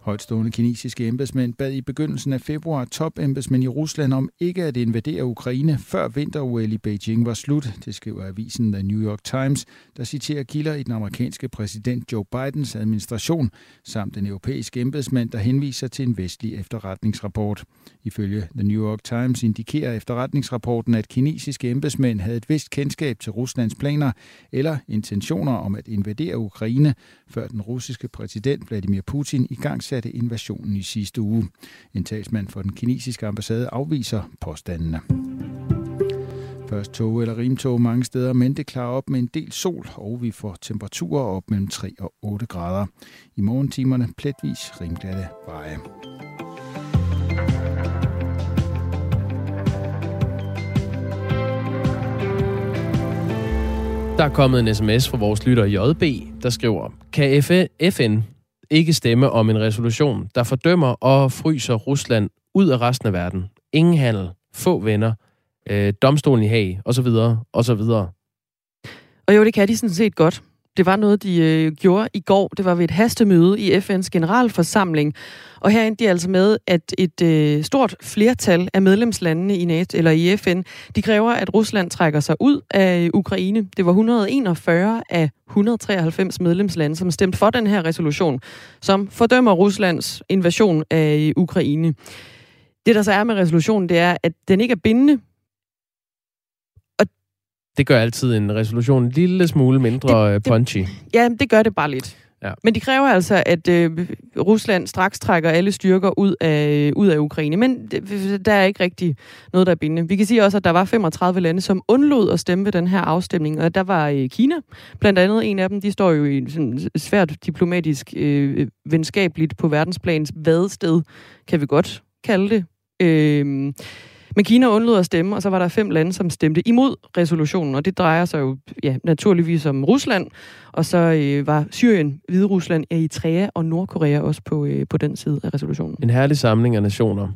Højtstående kinesiske embedsmænd bad i begyndelsen af februar topembedsmænd i Rusland om ikke at invadere Ukraine, før vinter i Beijing var slut. Det skriver avisen The New York Times, der citerer kilder i den amerikanske præsident Joe Bidens administration, samt den europæiske embedsmand, der henviser til en vestlig efterretningsrapport. Ifølge The New York Times indikerer efterretningsrapporten, at kinesiske embedsmænd havde et vist kendskab til Ruslands planer eller intentioner om at invadere Ukraine, før den russiske præsident Vladimir Putin i gang igangsatte invasionen i sidste uge. En talsmand for den kinesiske ambassade afviser påstandene. Først tog eller rimtog mange steder, men det klarer op med en del sol, og vi får temperaturer op mellem 3 og 8 grader. I morgentimerne pletvis rimglatte veje. Der er kommet en sms fra vores lytter JB, der skriver, kan FN ikke stemme om en resolution, der fordømmer og fryser Rusland ud af resten af verden. Ingen handel, få venner, øh, domstolen i Haag, osv., osv. Og jo, det kan de sådan set godt. Det var noget, de øh, gjorde i går. Det var ved et hastemøde i FN's generalforsamling. Og her endte de altså med, at et øh, stort flertal af medlemslandene i NATO eller i FN, de kræver, at Rusland trækker sig ud af Ukraine. Det var 141 af 193 medlemslande, som stemte for den her resolution, som fordømmer Ruslands invasion af øh, Ukraine. Det, der så er med resolutionen, det er, at den ikke er bindende. Det gør altid en resolution en lille smule mindre det, øh, punchy. Det, ja, det gør det bare lidt. Ja. Men de kræver altså, at øh, Rusland straks trækker alle styrker ud af, ud af Ukraine. Men det, der er ikke rigtig noget, der er bindende. Vi kan sige også, at der var 35 lande, som undlod at stemme ved den her afstemning. Og der var øh, Kina, blandt andet en af dem. De står jo i sådan svært diplomatisk, øh, venskabeligt på verdensplans vadested, kan vi godt kalde det. Øh, men Kina undlod at stemme, og så var der fem lande, som stemte imod resolutionen, og det drejer sig jo ja, naturligvis om Rusland, og så øh, var Syrien, Hvide Rusland, Eritrea og Nordkorea også på, øh, på den side af resolutionen. En herlig samling af nationer.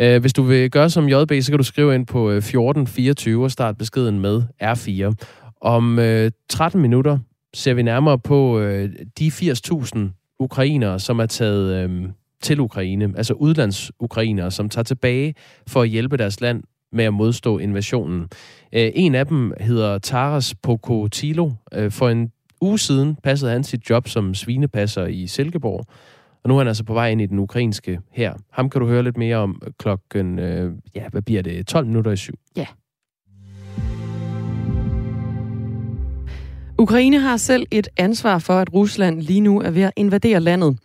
Øh, hvis du vil gøre som JB, så kan du skrive ind på øh, 1424 og starte beskeden med R4. Om øh, 13 minutter ser vi nærmere på øh, de 80.000 ukrainere, som er taget øh, til Ukraine, altså udlandsukrainere, som tager tilbage for at hjælpe deres land med at modstå invasionen. Øh, en af dem hedder Taras Pokotilo. Øh, for en uge siden passede han sit job som svinepasser i Silkeborg, og nu er han altså på vej ind i den ukrainske her. Ham kan du høre lidt mere om klokken, øh, ja, hvad bliver det, 12 minutter i syv. Ja. Ukraine har selv et ansvar for, at Rusland lige nu er ved at invadere landet.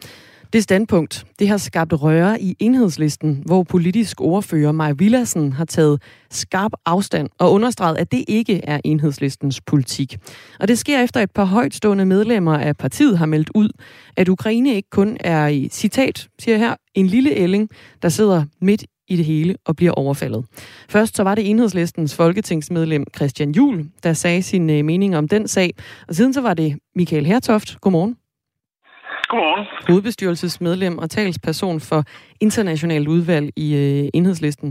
Det standpunkt det har skabt røre i enhedslisten, hvor politisk ordfører Maja Villassen har taget skarp afstand og understreget, at det ikke er enhedslistens politik. Og det sker efter et par højtstående medlemmer af partiet har meldt ud, at Ukraine ikke kun er i, citat, siger her, en lille ælling, der sidder midt i det hele og bliver overfaldet. Først så var det enhedslistens folketingsmedlem Christian Jul, der sagde sin øh, mening om den sag, og siden så var det Michael Hertoft. Godmorgen. Godmorgen. Hovedbestyrelsesmedlem og talsperson for internationalt udvalg i øh, enhedslisten.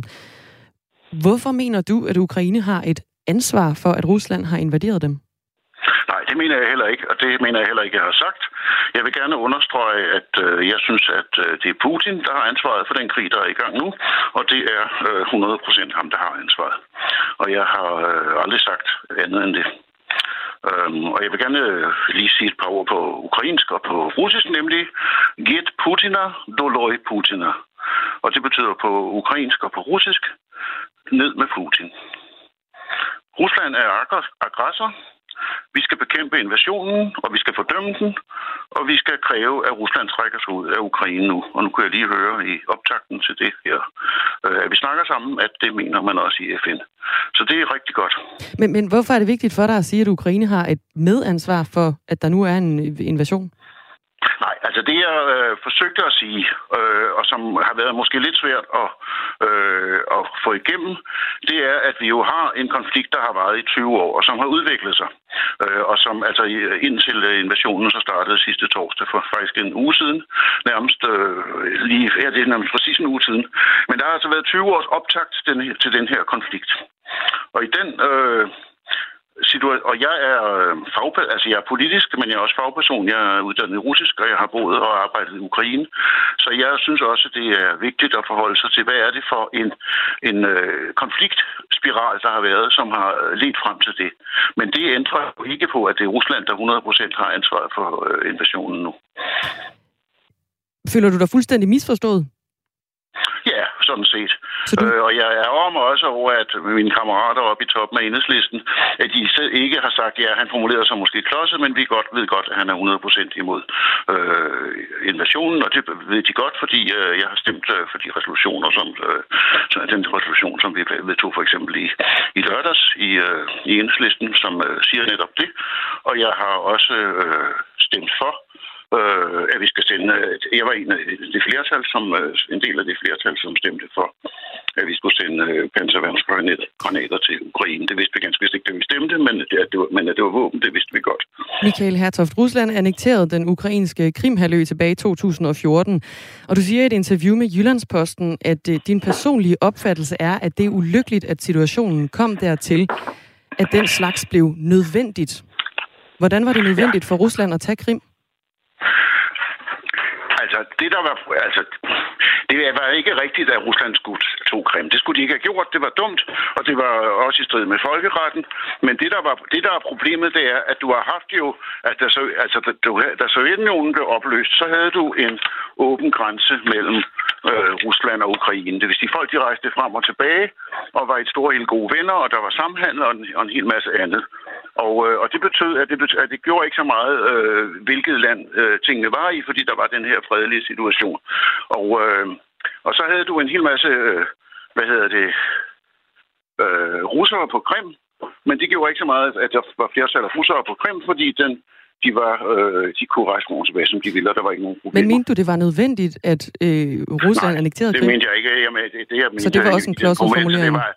Hvorfor mener du, at Ukraine har et ansvar for, at Rusland har invaderet dem? Nej, det mener jeg heller ikke, og det mener jeg heller ikke, jeg har sagt. Jeg vil gerne understrege, at øh, jeg synes, at øh, det er Putin, der har ansvaret for den krig, der er i gang nu, og det er øh, 100% ham, der har ansvaret. Og jeg har øh, aldrig sagt andet end det. Øhm, og jeg vil gerne øh, lige sige et par ord på ukrainsk og på russisk, nemlig Get Putina, doloj Putina. Og det betyder på ukrainsk og på russisk, ned med Putin. Rusland er aggressor, vi skal bekæmpe invasionen, og vi skal fordømme den, og vi skal kræve, at Rusland trækker sig ud af Ukraine nu. Og nu kan jeg lige høre i optakten til det her, øh, at vi snakker sammen, at det mener man også i FN. Så det er rigtig godt. Men, men hvorfor er det vigtigt for dig at sige, at Ukraine har et medansvar for, at der nu er en invasion? Altså det jeg øh, forsøgte at sige, øh, og som har været måske lidt svært at, øh, at få igennem, det er, at vi jo har en konflikt, der har varet i 20 år, og som har udviklet sig. Øh, og som altså indtil øh, invasionen så startede sidste torsdag for faktisk en uge siden, nærmest øh, lige, ja, det er nærmest præcis en uge siden. Men der har altså været 20 års optakt til den, til den her konflikt. Og i den... Øh, og jeg er øh, fagperson, altså jeg er politisk, men jeg er også fagperson. Jeg er uddannet i russisk, og jeg har boet og arbejdet i Ukraine. Så jeg synes også, at det er vigtigt at forholde sig til, hvad er det for en, en øh, konfliktspiral, der har været, som har ledt frem til det. Men det ændrer jo ikke på, at det er Rusland, der 100% har ansvaret for øh, invasionen nu. Føler du dig fuldstændig misforstået? Ja, sådan set. Du... Øh, og jeg er mig også over, at mine kammerater oppe i toppen af enhedslisten, at de selv ikke har sagt, ja, han formulerede sig måske klodset, men vi godt ved godt, at han er 100% imod øh, invasionen, og det ved de godt, fordi øh, jeg har stemt øh, for de resolutioner, som øh, den resolution, som vi vedtog for eksempel i, i lørdags i, øh, i enhedslisten, som øh, siger netop det. Og jeg har også øh, stemt for øh, at vi skal sende... Jeg var en af det flertal, som, øh, en del af det flertal, som stemte for, at vi skulle sende øh, panserværnsgranater til Ukraine. Det vidste vi ganske vist ikke, det vi stemte, men at det var, men at det var våben, det vidste vi godt. Michael Hertoft, Rusland annekterede den ukrainske Krimhalø tilbage i 2014, og du siger i et interview med Jyllandsposten, at øh, din personlige opfattelse er, at det er ulykkeligt, at situationen kom dertil, at den slags blev nødvendigt. Hvordan var det nødvendigt for Rusland at tage Krim? Det der var, altså, det var ikke rigtigt, at Rusland skulle tog Krim. Det skulle de ikke have gjort. Det var dumt, og det var også i strid med folkeretten. Men det, der, var, det, der er problemet, det er, at du har haft jo, at da, altså, da, da Sovjetunionen blev opløst, så havde du en åben grænse mellem øh, Rusland og Ukraine. Det vil sige, folk de rejste frem og tilbage og var et stort helt gode venner, og der var samhandel og en, og en hel masse andet. Og, øh, og det betød, at det, betød, at det gjorde ikke så meget, øh, hvilket land øh, tingene var i, fordi der var den her fredelige situation. Og, øh, og så havde du en hel masse, øh, hvad hedder det, øh, russere på Krim, men det gjorde ikke så meget, at der var flertal af russere på Krim, fordi den, de, var, øh, de kunne rejse frem tilbage, som de ville, og der var ikke nogen problemer. Men mente du, det var nødvendigt, at øh, Rusland Nej, annekterede det Krim? mente jeg ikke. Jamen, det, det, jeg Så det var også en klodset formulering? Det var,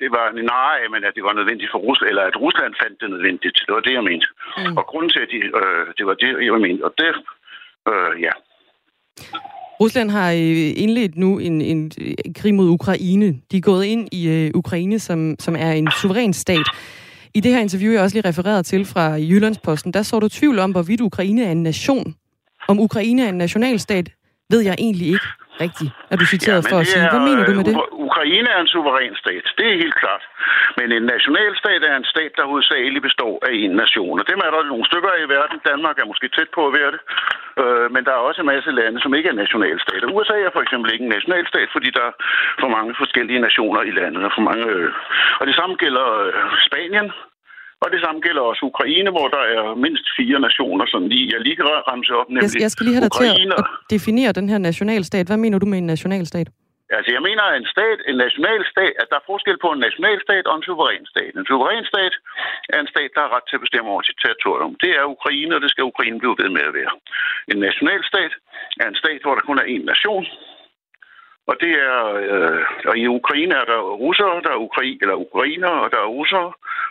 det var, nej, men at det var nødvendigt for Rusland, eller at Rusland fandt det nødvendigt. Det var det, jeg mente. Mm. Og grunden til, at de, øh, det var det, jeg mente. Og det, øh, ja. Rusland har øh, indledt nu en, en krig mod Ukraine. De er gået ind i øh, Ukraine, som, som er en suveræn stat. I det her interview, jeg også lige refereret til fra Jyllandsposten, der så du tvivl om, hvorvidt Ukraine er en nation. Om Ukraine er en nationalstat, ved jeg egentlig ikke rigtigt, er du citeret ja, for at sige. Hvad mener du med det? Ukraine er en suveræn stat, det er helt klart. Men en nationalstat er en stat, der hovedsageligt består af en nation. Og dem er der nogle stykker i verden. Danmark er måske tæt på at være det. Øh, men der er også en masse lande, som ikke er nationalstater. USA er for eksempel ikke en nationalstat, fordi der er for mange forskellige nationer i landet. Og, for mange, øh, og det samme gælder øh, Spanien, og det samme gælder også Ukraine, hvor der er mindst fire nationer, som lige, jeg lige kan ramse op, nemlig jeg, jeg skal lige have dig til at definere den her nationalstat. Hvad mener du med en nationalstat? Altså, jeg mener, at en stat, en nationalstat, at der er forskel på en nationalstat og en suveræn stat. En suveræn stat er en stat, der har ret til at bestemme over sit territorium. Det er Ukraine, og det skal Ukraine blive ved med at være. En nationalstat er en stat, hvor der kun er én nation, og det er, øh, og i Ukraine er der russere, der er ukra eller ukrainer, og der er russere,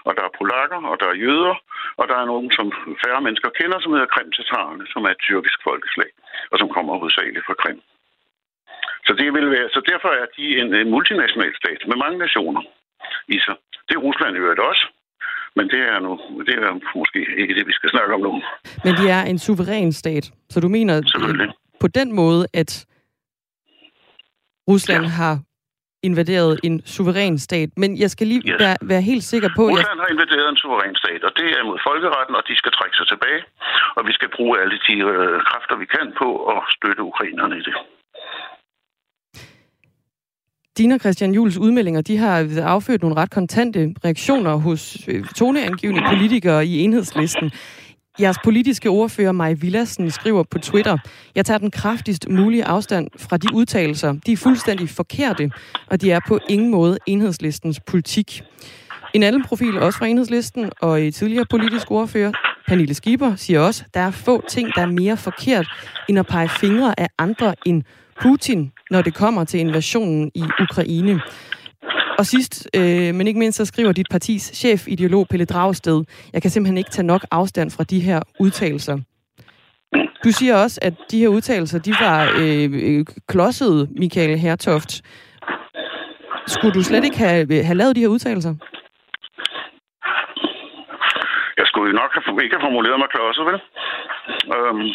og der er polakker, og der er jøder, og der er nogen, som færre mennesker kender, som hedder krimtatarerne, som er et tyrkisk folkeslag, og som kommer hovedsageligt fra Krim. Så, det vil være, så derfor er de en, en multinational stat med mange nationer i sig. Det er Rusland i øvrigt også. Men det er, nu, det er måske ikke det, vi skal snakke om nu. Men de er en suveræn stat. Så du mener på den måde, at Rusland ja. har invaderet en suveræn stat. Men jeg skal lige yes. være, være helt sikker på... Rusland jeg... har invaderet en suveræn stat, og det er mod folkeretten, og de skal trække sig tilbage. Og vi skal bruge alle de øh, kræfter, vi kan på at støtte ukrainerne i det. Dina Christian Jules udmeldinger, de har afført nogle ret kontante reaktioner hos øh, toneangivende politikere i enhedslisten. Jeres politiske ordfører, Maj Villassen, skriver på Twitter, jeg tager den kraftigst mulige afstand fra de udtalelser. De er fuldstændig forkerte, og de er på ingen måde enhedslistens politik. En anden profil, også fra enhedslisten, og i tidligere politisk ordfører, Pernille Skipper, siger også, der er få ting, der er mere forkert, end at pege fingre af andre end Putin, når det kommer til invasionen i Ukraine. Og sidst, øh, men ikke mindst, så skriver dit partis chef, ideolog Pelle Dragsted, jeg kan simpelthen ikke tage nok afstand fra de her udtalelser. Du siger også, at de her udtalelser, de var øh, øh klodsede, Michael Hertoft. Skulle du slet ikke have, øh, have lavet de her udtalelser? Jeg skulle nok have, ikke have formuleret mig klodset, vel? Øhm,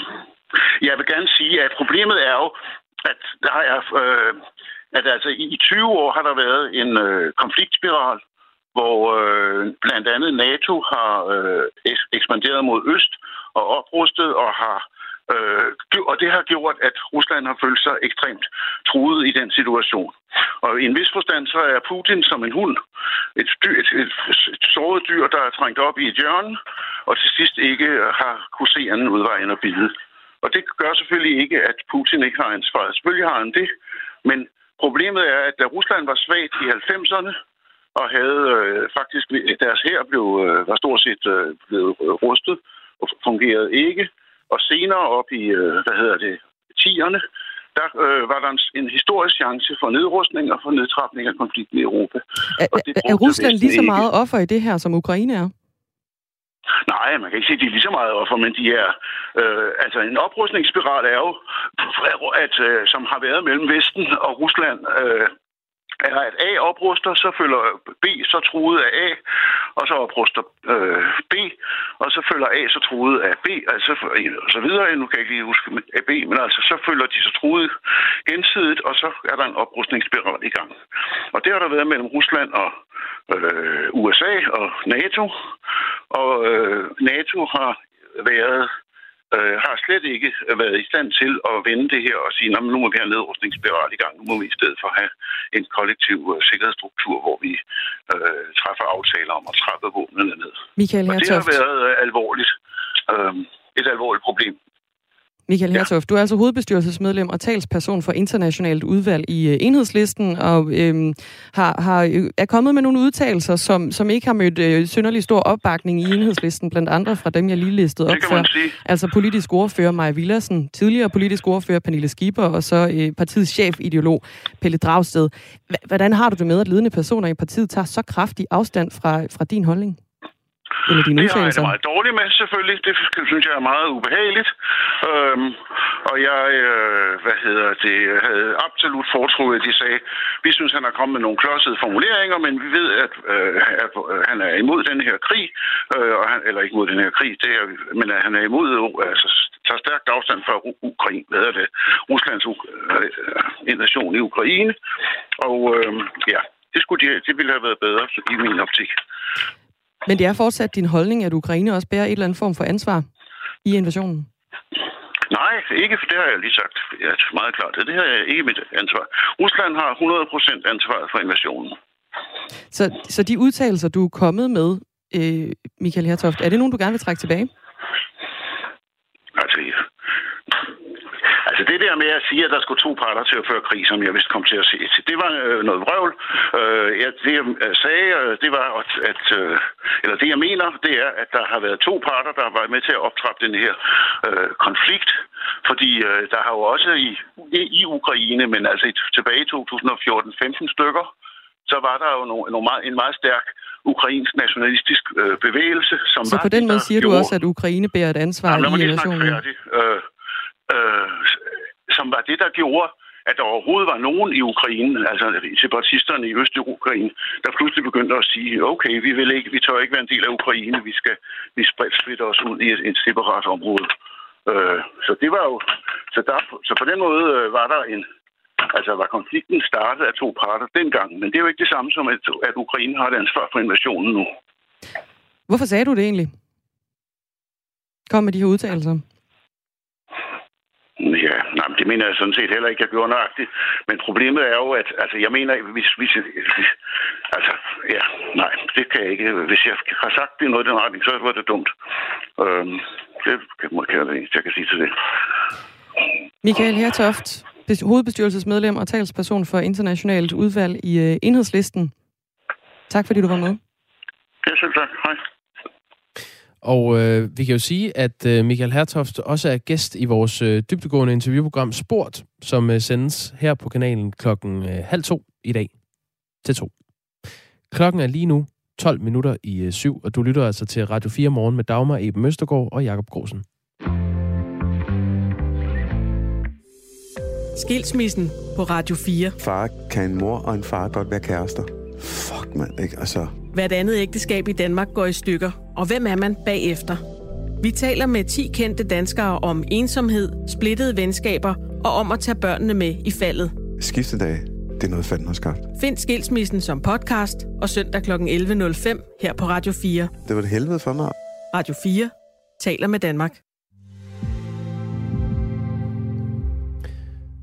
jeg vil gerne sige, at problemet er jo, at der er... Øh, at altså i 20 år har der været en øh, konfliktspiral, hvor øh, blandt andet NATO har øh, ekspanderet mod øst og oprustet og har øh, og det har gjort, at Rusland har følt sig ekstremt truet i den situation. Og i en vis forstand så er Putin som en hund. Et, dyr, et, et, et såret dyr, der er trængt op i et hjørne, og til sidst ikke har kunne se anden udvej end at bide. Og det gør selvfølgelig ikke, at Putin ikke har ansvaret. Selvfølgelig har han det, men Problemet er, at da Rusland var svagt i 90'erne, og havde øh, faktisk, deres her blev, øh, var stort set øh, blevet rustet og fungerede ikke. Og senere op i, øh, hvad hedder det, 10'erne, der øh, var der en, en historisk chance for nedrustning og for nedtrapning af konflikten i Europa. Er, og det er Rusland lige så meget offer i det her, som Ukraine er? Nej, man kan ikke sige, at de er lige så meget offer, men de er... Øh, altså, en oprustningsspiral er jo, at, øh, som har været mellem Vesten og Rusland... Øh, er, at A opruster, så følger B så truet af A, og så opruster øh, B, og så følger A så truet af B, altså og så videre. Nu kan jeg ikke lige huske af B, men altså så følger de så truet gensidigt, og så er der en oprustningsspiral i gang. Og det har der været mellem Rusland og øh, USA og NATO, og øh, NATO har været øh, har slet ikke været i stand til at vende det her og sige, nu må vi have nedrustningsspiral i gang, nu må vi i stedet for have en kollektiv øh, sikkerhedsstruktur, hvor vi øh, træffer aftaler om at træffe våbnene ned. Michael og det har været øh, alvorligt. Øh, et alvorligt problem. Michael Hertoft, ja. du er altså hovedbestyrelsesmedlem og talsperson for internationalt udvalg i uh, enhedslisten, og øhm, har, har, øh, er kommet med nogle udtalelser, som, som ikke har mødt øh, synderlig stor opbakning i enhedslisten, blandt andre fra dem, jeg lige listede op før. Altså politisk ordfører Maja Villersen, tidligere politisk ordfører Pernille Skipper, og så øh, partiets chefideolog Pelle Dragsted. H- hvordan har du det med, at ledende personer i partiet tager så kraftig afstand fra, fra din holdning? Eller dine det har jeg det meget dårligt med, selvfølgelig. Det synes jeg er meget ubehageligt. Øhm, og jeg, øh, hvad hedder det, havde absolut foretrukket, at de sagde, vi synes, han har kommet med nogle klodsede formuleringer, men vi ved, at, øh, at han er imod den her krig, øh, og han, eller ikke imod den her krig, det er, men at han er imod, altså tager stærkt afstand fra Ukraine, hvad er det, Ruslands øh, invasion i Ukraine. Og øh, ja, det, skulle de, det ville have været bedre i min optik. Men det er fortsat din holdning, at Ukraine også bærer et eller andet form for ansvar i invasionen? Nej, ikke, for det har jeg lige sagt. Ja, meget klart. Det her er ikke mit ansvar. Rusland har 100% ansvar for invasionen. Så, så de udtalelser, du er kommet med, øh, Michael Hertoft, er det nogen, du gerne vil trække tilbage? Altså, Altså det der med at sige, at der skulle to parter til at føre krig, som jeg vist kom til at se til, det var øh, noget vrøvl. Øh, ja, det jeg øh, sagde, øh, det var, at, at øh, eller det jeg mener, det er, at der har været to parter, der har været med til at optrappe den her øh, konflikt. Fordi øh, der har jo også i, i, i Ukraine, men altså tilbage i 2014, 15 stykker, så var der jo no, no meget, en meget stærk ukrainsk nationalistisk øh, bevægelse. Som så på den måde siger du også, at Ukraine bærer et ansvar ja, i relationen? Øh, øh, som var det, der gjorde, at der overhovedet var nogen i Ukraine, altså separatisterne i Øst-Ukraine, der pludselig begyndte at sige, okay, vi vil ikke, vi tør ikke være en del af Ukraine, vi skal vi splitter os ud i et, et separat område. Øh, så det var jo, så, der, så på den måde øh, var der en, altså var konflikten startet af to parter dengang, men det er jo ikke det samme som, at, at Ukraine har et ansvar for invasionen nu. Hvorfor sagde du det egentlig? Kom med de her udtalelser. Ja, nej, det mener jeg sådan set heller ikke, jeg gjorde nøjagtigt. Men problemet er jo, at altså, jeg mener, hvis, hvis, hvis, altså, ja, nej, det kan jeg ikke. Hvis jeg har sagt det i noget i den retning, så var det dumt. Øhm, det kan jeg, jeg kan sige til det. Michael Hertoft, hovedbestyrelsesmedlem og talsperson for internationalt udvalg i uh, Enhedslisten. Tak fordi du var med. Ja, selv tak. Hej. Og øh, vi kan jo sige, at øh, Michael Hertoft også er gæst i vores øh, dybtegående interviewprogram Sport, som øh, sendes her på kanalen klokken øh, halv to i dag til to. Klokken er lige nu 12 minutter i øh, syv, og du lytter altså til Radio 4 morgen med Dagmar Eben Møstergaard og Jakob Grosen. Skilsmissen på Radio 4. Far kan en mor og en far godt være kærester. Fuck, mand, ikke? Altså, Hvert andet ægteskab i Danmark går i stykker, og hvem er man bagefter? Vi taler med 10 kendte danskere om ensomhed, splittede venskaber og om at tage børnene med i faldet. Skiftedag, det er noget fanden har skabt. Find Skilsmissen som podcast og søndag kl. 11.05 her på Radio 4. Det var det helvede for mig. Radio 4 taler med Danmark.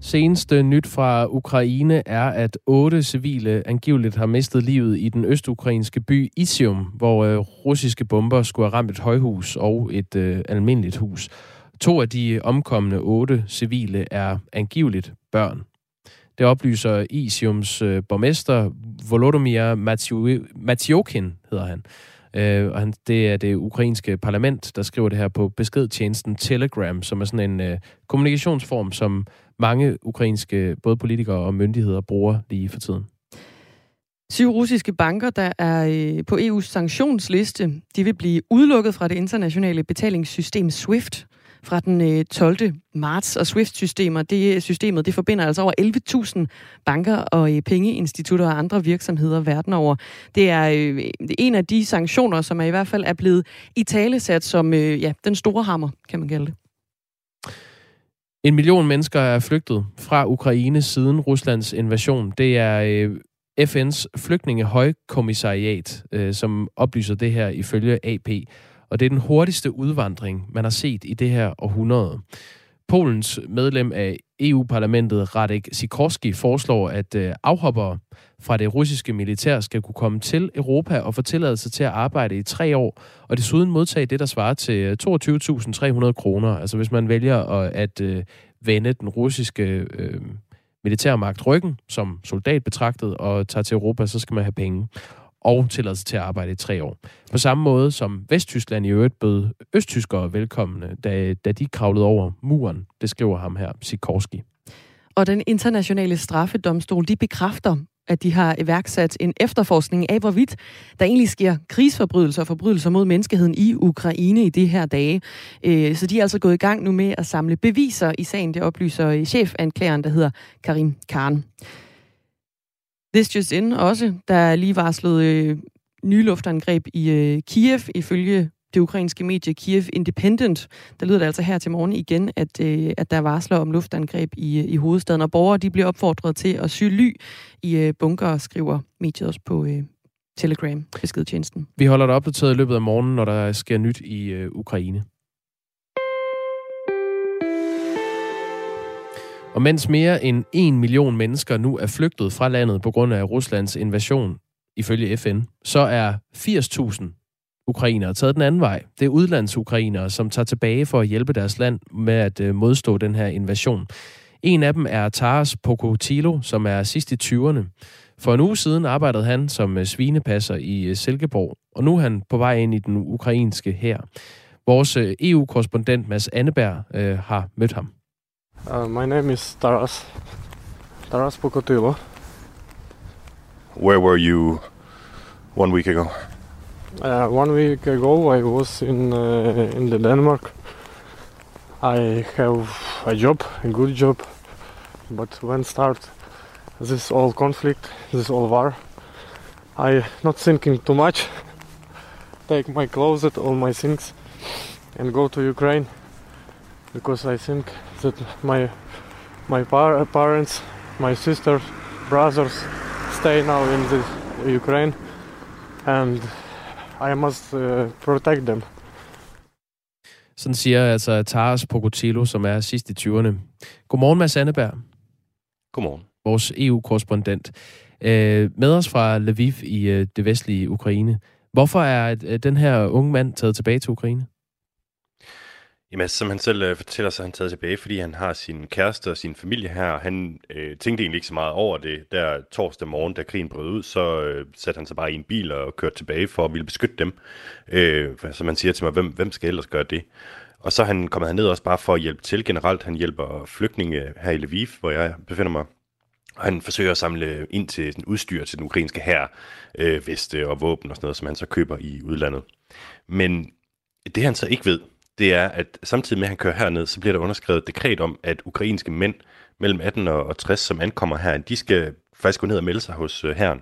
Seneste nyt fra Ukraine er, at otte civile angiveligt har mistet livet i den østukrainske by Isium, hvor øh, russiske bomber skulle have ramt et højhus og et øh, almindeligt hus. To af de omkomne otte civile er angiveligt børn. Det oplyser Isiums øh, borgmester Volodymyr Matiokin, hedder han. Øh, og han, det er det ukrainske parlament, der skriver det her på beskedtjenesten Telegram, som er sådan en øh, kommunikationsform, som mange ukrainske både politikere og myndigheder bruger lige for tiden. Syv russiske banker, der er øh, på EU's sanktionsliste, de vil blive udelukket fra det internationale betalingssystem SWIFT fra den øh, 12. Marts. Og SWIFT-systemer, det systemet, det forbinder altså over 11.000 banker og øh, pengeinstitutter og andre virksomheder verden over. Det er en af de sanktioner, som er i hvert fald er blevet i talesat som ja, den store hammer, kan man kalde det. En million mennesker er flygtet fra Ukraine siden Ruslands invasion. Det er øh, FN's flygtningehøjkommissariat, øh, som oplyser det her ifølge AP. og det er den hurtigste udvandring, man har set i det her århundrede. Polens medlem af EU-parlamentet Radek Sikorski foreslår, at øh, afhoppere fra det russiske militær skal kunne komme til Europa og få tilladelse til at arbejde i tre år, og desuden modtage det, der svarer til øh, 22.300 kroner. Altså hvis man vælger at, øh, vende den russiske militærmagt ryggen som soldat betragtet og tager til Europa, så skal man have penge og tilladelse til at arbejde i tre år. På samme måde som Vesttyskland i øvrigt bød østtyskere velkomne, da, da de kravlede over muren. Det skriver ham her, Sikorski. Og den internationale straffedomstol, de bekræfter, at de har iværksat en efterforskning af, hvorvidt der egentlig sker krigsforbrydelser og forbrydelser mod menneskeheden i Ukraine i de her dage. Øh, så de er altså gået i gang nu med at samle beviser i sagen, det oplyser chefanklageren, der hedder Karim Khan. This Just In også, der lige varslet øh, nye luftangreb i øh, Kiev, ifølge det ukrainske medie Kiev Independent. Der lyder det altså her til morgen igen, at, øh, at der varsler om luftangreb i, øh, i hovedstaden, og borgere de bliver opfordret til at sy ly i øh, bunker, skriver mediet også på øh, Telegram beskedtjenesten. Vi holder dig opdateret i løbet af morgenen, når der sker nyt i øh, Ukraine. Og mens mere end en million mennesker nu er flygtet fra landet på grund af Ruslands invasion, ifølge FN, så er 80.000 ukrainere taget den anden vej. Det er udlandsukrainere, som tager tilbage for at hjælpe deres land med at øh, modstå den her invasion. En af dem er Taras Pokotilo, som er sidst i 20'erne. For en uge siden arbejdede han som øh, svinepasser i øh, Silkeborg, og nu er han på vej ind i den ukrainske her. Vores EU-korrespondent Mads Anneberg øh, har mødt ham. Uh, my name is Taras. Taras Pokotilo. Where were you one week ago? Uh, one week ago, I was in uh, in the Denmark. I have a job, a good job, but when start this all conflict, this all war, I not thinking too much. Take my clothes, all my things, and go to Ukraine because I think that my my par- parents, my sisters, brothers stay now in the Ukraine, and I must uh, protect them. Sådan siger altså Taras Pogotilo, som er sidst i 20'erne. Godmorgen, Mads Anneberg. Godmorgen. Vores EU-korrespondent. Øh, med os fra Lviv i øh, det vestlige Ukraine. Hvorfor er øh, den her unge mand taget tilbage til Ukraine? Jamen, altså, som han selv øh, fortæller, så er han taget tilbage, fordi han har sin kæreste og sin familie her. Han øh, tænkte egentlig ikke så meget over det. Der torsdag morgen, da krigen brød ud, så øh, satte han sig bare i en bil og kørte tilbage for at ville beskytte dem. Øh, som man siger til mig, hvem, hvem skal ellers gøre det? Og så er han ned også bare for at hjælpe til generelt. Han hjælper flygtninge her i Lviv, hvor jeg befinder mig. Og han forsøger at samle ind til sådan udstyr til den ukrainske her, øh, veste og våben og sådan noget, som han så køber i udlandet. Men det han så ikke ved, det er, at samtidig med, at han kører herned, så bliver der underskrevet et dekret om, at ukrainske mænd mellem 18 og 60, som ankommer her, de skal faktisk gå ned og melde sig hos øh, herren.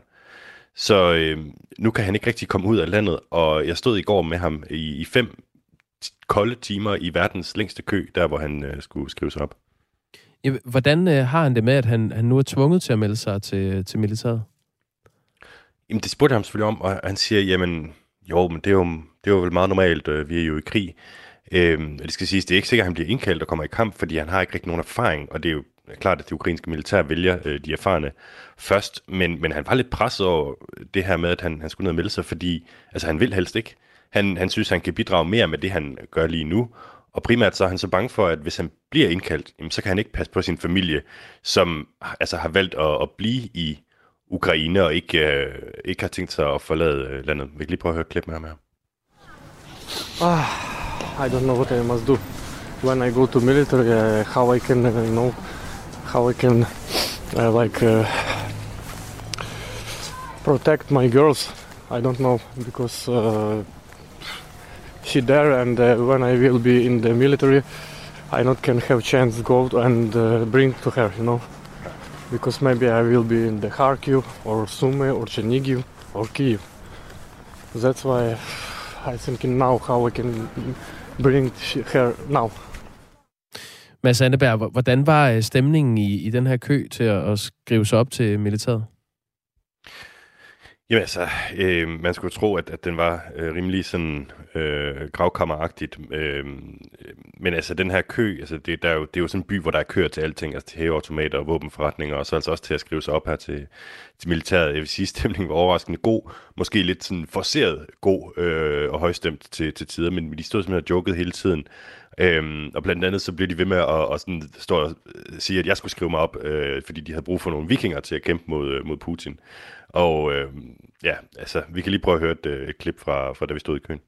Så øh, nu kan han ikke rigtig komme ud af landet, og jeg stod i går med ham i, i fem kolde timer i verdens længste kø, der hvor han øh, skulle skrive sig op. Ja, hvordan øh, har han det med, at han, han nu er tvunget til at melde sig til, til militæret? Jamen, det spurgte jeg ham selvfølgelig om, og han siger, jamen, jo, men det er jo, det er jo vel meget normalt, øh, vi er jo i krig. Øhm, det skal siges, det er ikke sikkert, at han bliver indkaldt og kommer i kamp, fordi han har ikke rigtig nogen erfaring, og det er jo klart, at det ukrainske militær vælger øh, de erfarne først, men, men han var lidt presset over det her med, at han, han skulle ned og melde sig, fordi altså, han vil helst ikke. Han, han synes, han kan bidrage mere med det, han gør lige nu, og primært så er han så bange for, at hvis han bliver indkaldt, jamen, så kan han ikke passe på sin familie, som altså, har valgt at, at blive i Ukraine og ikke, øh, ikke har tænkt sig at forlade øh, landet. Vi kan lige prøve at høre et klip med ham her. Ah. I don't know what I must do when I go to military. Uh, how I can, uh, know, how I can, uh, like, uh, protect my girls. I don't know because uh, she there, and uh, when I will be in the military, I not can have chance go and bring to her, you know, because maybe I will be in the Kharkiv or Sumy or Chernigiv or Kiev. That's why I thinking now how I can bring her now. Mads Anneberg, hvordan var øh, stemningen i, i den her kø til at, at skrive sig op til militæret? Jamen altså, øh, man skulle tro, at, at den var øh, rimelig sådan øh, gravkammeragtigt. Øh, men altså, den her kø, altså, det, der er jo, det er jo sådan en by, hvor der er køer til alting, altså til hæveautomater og våbenforretninger, og så altså også til at skrive sig op her til, til militæret. Jeg vil sige, stemningen var overraskende god, måske lidt sådan forceret god øh, og højstemt til, til tider, men de stod simpelthen og jokede hele tiden. Øhm, og blandt andet så blev de ved med at, og sådan stå og sige, at jeg skulle skrive mig op, øh, fordi de havde brug for nogle vikinger til at kæmpe mod, øh, mod Putin. Og øh, ja, altså, vi kan lige prøve at høre et, øh, et klip fra, fra da vi stod i køen.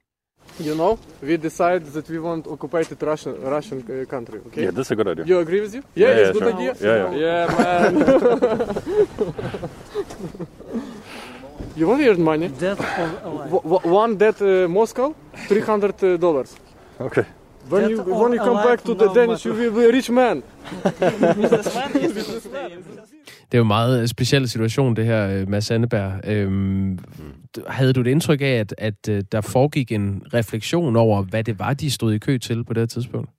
You know, we decided that we want occupied Russian Russian uh, country. Okay. Yeah, that's a good idea. You agree with you? Yeah, Yeah, it's yeah, a good sure. idea. Yeah, yeah. Yeah, man. you want your money? Dead or W- one dead uh, Moscow, three hundred dollars. Okay. When Dead you when you come back to the no Danish, you will be a rich man. Det er jo en meget øh, speciel situation, det her, øh, Mads Anneberg. Øhm, havde du et indtryk af, at, at øh, der foregik en refleksion over, hvad det var, de stod i kø til på det her tidspunkt?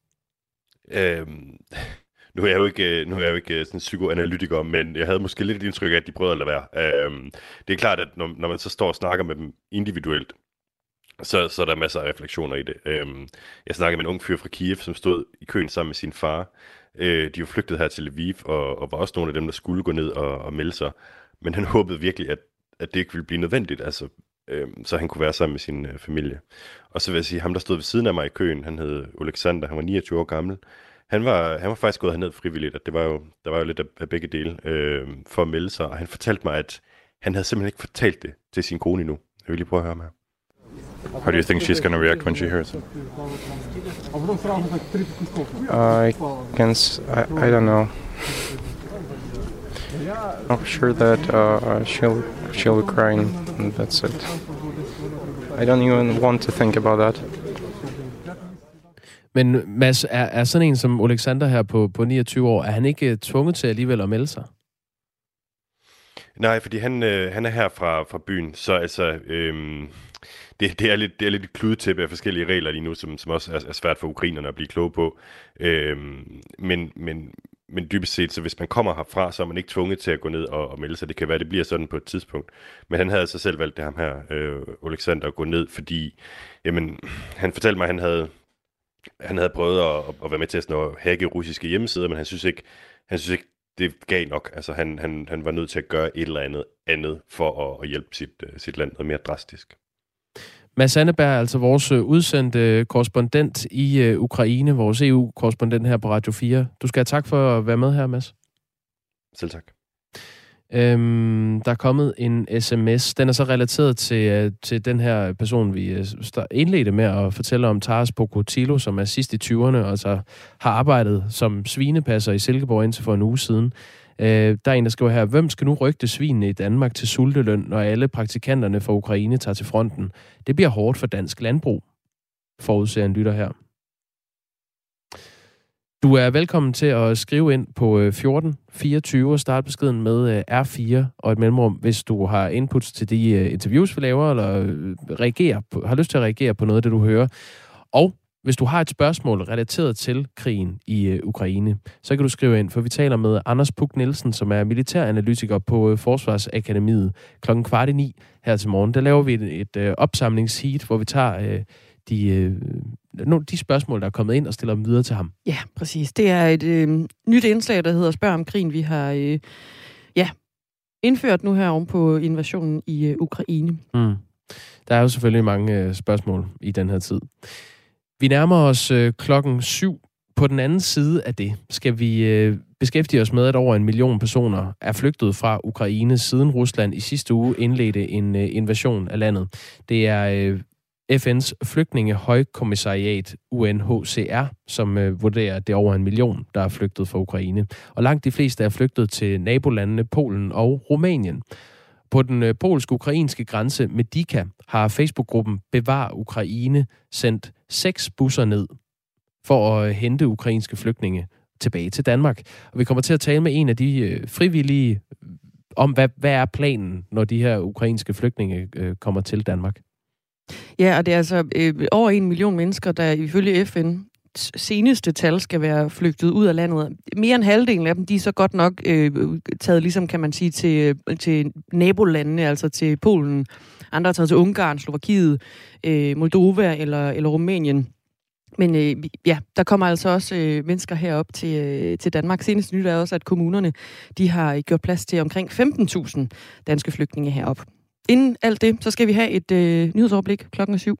Øhm, nu er jeg jo ikke, nu er jeg jo ikke sådan en psykoanalytiker, men jeg havde måske lidt et indtryk af, at de prøvede at lade være. Øhm, det er klart, at når, når man så står og snakker med dem individuelt, så, så er der masser af refleksioner i det. Øhm, jeg snakkede med en ung fyr fra Kiev, som stod i køen sammen med sin far. Øh, de var flygtet her til Lviv, og, og var også nogle af dem, der skulle gå ned og, og melde sig. Men han håbede virkelig, at, at det ikke ville blive nødvendigt, altså, øh, så han kunne være sammen med sin øh, familie. Og så vil jeg sige, ham der stod ved siden af mig i køen, han hed Alexander, han var 29 år gammel. Han var, han var faktisk gået herned frivilligt, og det var jo, der var jo lidt af, af begge dele øh, for at melde sig. Og han fortalte mig, at han havde simpelthen ikke fortalt det til sin kone endnu. Jeg vil lige prøve at høre med ham. How do you think she's gonna react when she hears it? I can. s- I, I don't know. I'm sure that uh, she'll she'll cry, and that's it. I don't even want to think about that. Men Mads, er, er sådan en som Alexander her på, på 29 år, er han ikke øh, tvunget til alligevel at melde sig? Nej, fordi han, øh, han er her fra, fra byen, så altså, øhm, det, det, er lidt, det er lidt et kludetæppe af forskellige regler lige nu, som, som også er, er svært for ukrainerne at blive kloge på. Øhm, men, men, men dybest set, så hvis man kommer herfra, så er man ikke tvunget til at gå ned og, og melde sig. Det kan være, det bliver sådan på et tidspunkt. Men han havde altså selv valgt det ham her, øh, Alexander, at gå ned, fordi jamen, han fortalte mig, at han havde, han havde prøvet at, at være med til at, sådan at hacke russiske hjemmesider, men han synes ikke, han synes ikke det gav nok. Altså, han, han, han var nødt til at gøre et eller andet andet for at, at hjælpe sit, øh, sit land noget mere drastisk. Mads Anneberg er altså vores øh, udsendte korrespondent i øh, Ukraine, vores EU-korrespondent her på Radio 4. Du skal have tak for at være med her, Mads. Selv tak. Øhm, der er kommet en sms. Den er så relateret til, øh, til den her person, vi øh, indledte med at fortælle om, Taras Pokotilo, som er sidst i 20'erne, og så har arbejdet som svinepasser i Silkeborg indtil for en uge siden. Øh, der er en, der skriver her, hvem skal nu rygte svinene i Danmark til sulteløn, når alle praktikanterne fra Ukraine tager til fronten? Det bliver hårdt for dansk landbrug, forudser en lytter her. Du er velkommen til at skrive ind på øh, 1424 og starte beskeden med øh, R4 og et mellemrum, hvis du har inputs til de øh, interviews, vi laver, eller reagerer på, har lyst til at reagere på noget af det, du hører. Og hvis du har et spørgsmål relateret til krigen i øh, Ukraine, så kan du skrive ind, for vi taler med Anders Puk Nielsen, som er militæranalytiker på øh, Forsvarsakademiet klokken kvart i ni her til morgen. Der laver vi et, et øh, opsamlingsheat, hvor vi tager øh, de, øh, nogle af de spørgsmål, der er kommet ind, og stiller dem videre til ham. Ja, præcis. Det er et øh, nyt indslag, der hedder Spørg om krigen. Vi har øh, ja, indført nu her oven på invasionen i øh, Ukraine. Mm. Der er jo selvfølgelig mange øh, spørgsmål i den her tid. Vi nærmer os øh, klokken syv. På den anden side af det skal vi øh, beskæftige os med, at over en million personer er flygtet fra Ukraine, siden Rusland i sidste uge indledte en øh, invasion af landet. Det er øh, FN's flygtningehøjkommissariat UNHCR, som øh, vurderer, at det er over en million, der er flygtet fra Ukraine. Og langt de fleste er flygtet til nabolandene Polen og Rumænien. På den øh, polsk-ukrainske grænse Medika har Facebook-gruppen Bevar Ukraine sendt seks busser ned for at øh, hente ukrainske flygtninge tilbage til Danmark. Og vi kommer til at tale med en af de øh, frivillige øh, om, hvad, hvad er planen, når de her ukrainske flygtninge øh, kommer til Danmark. Ja, og det er altså øh, over en million mennesker, der ifølge FN seneste tal skal være flygtet ud af landet. Mere end halvdelen af dem, de er så godt nok øh, taget, ligesom kan man sige, til, øh, til nabolandene, altså til Polen. Andre er taget til Ungarn, Slovakiet, øh, Moldova eller, eller Rumænien. Men øh, ja, der kommer altså også øh, mennesker herop til, øh, til Danmark. Senest nyt er også, at kommunerne de har gjort plads til omkring 15.000 danske flygtninge herop. Inden alt det, så skal vi have et øh, nyhedsoverblik klokken 7.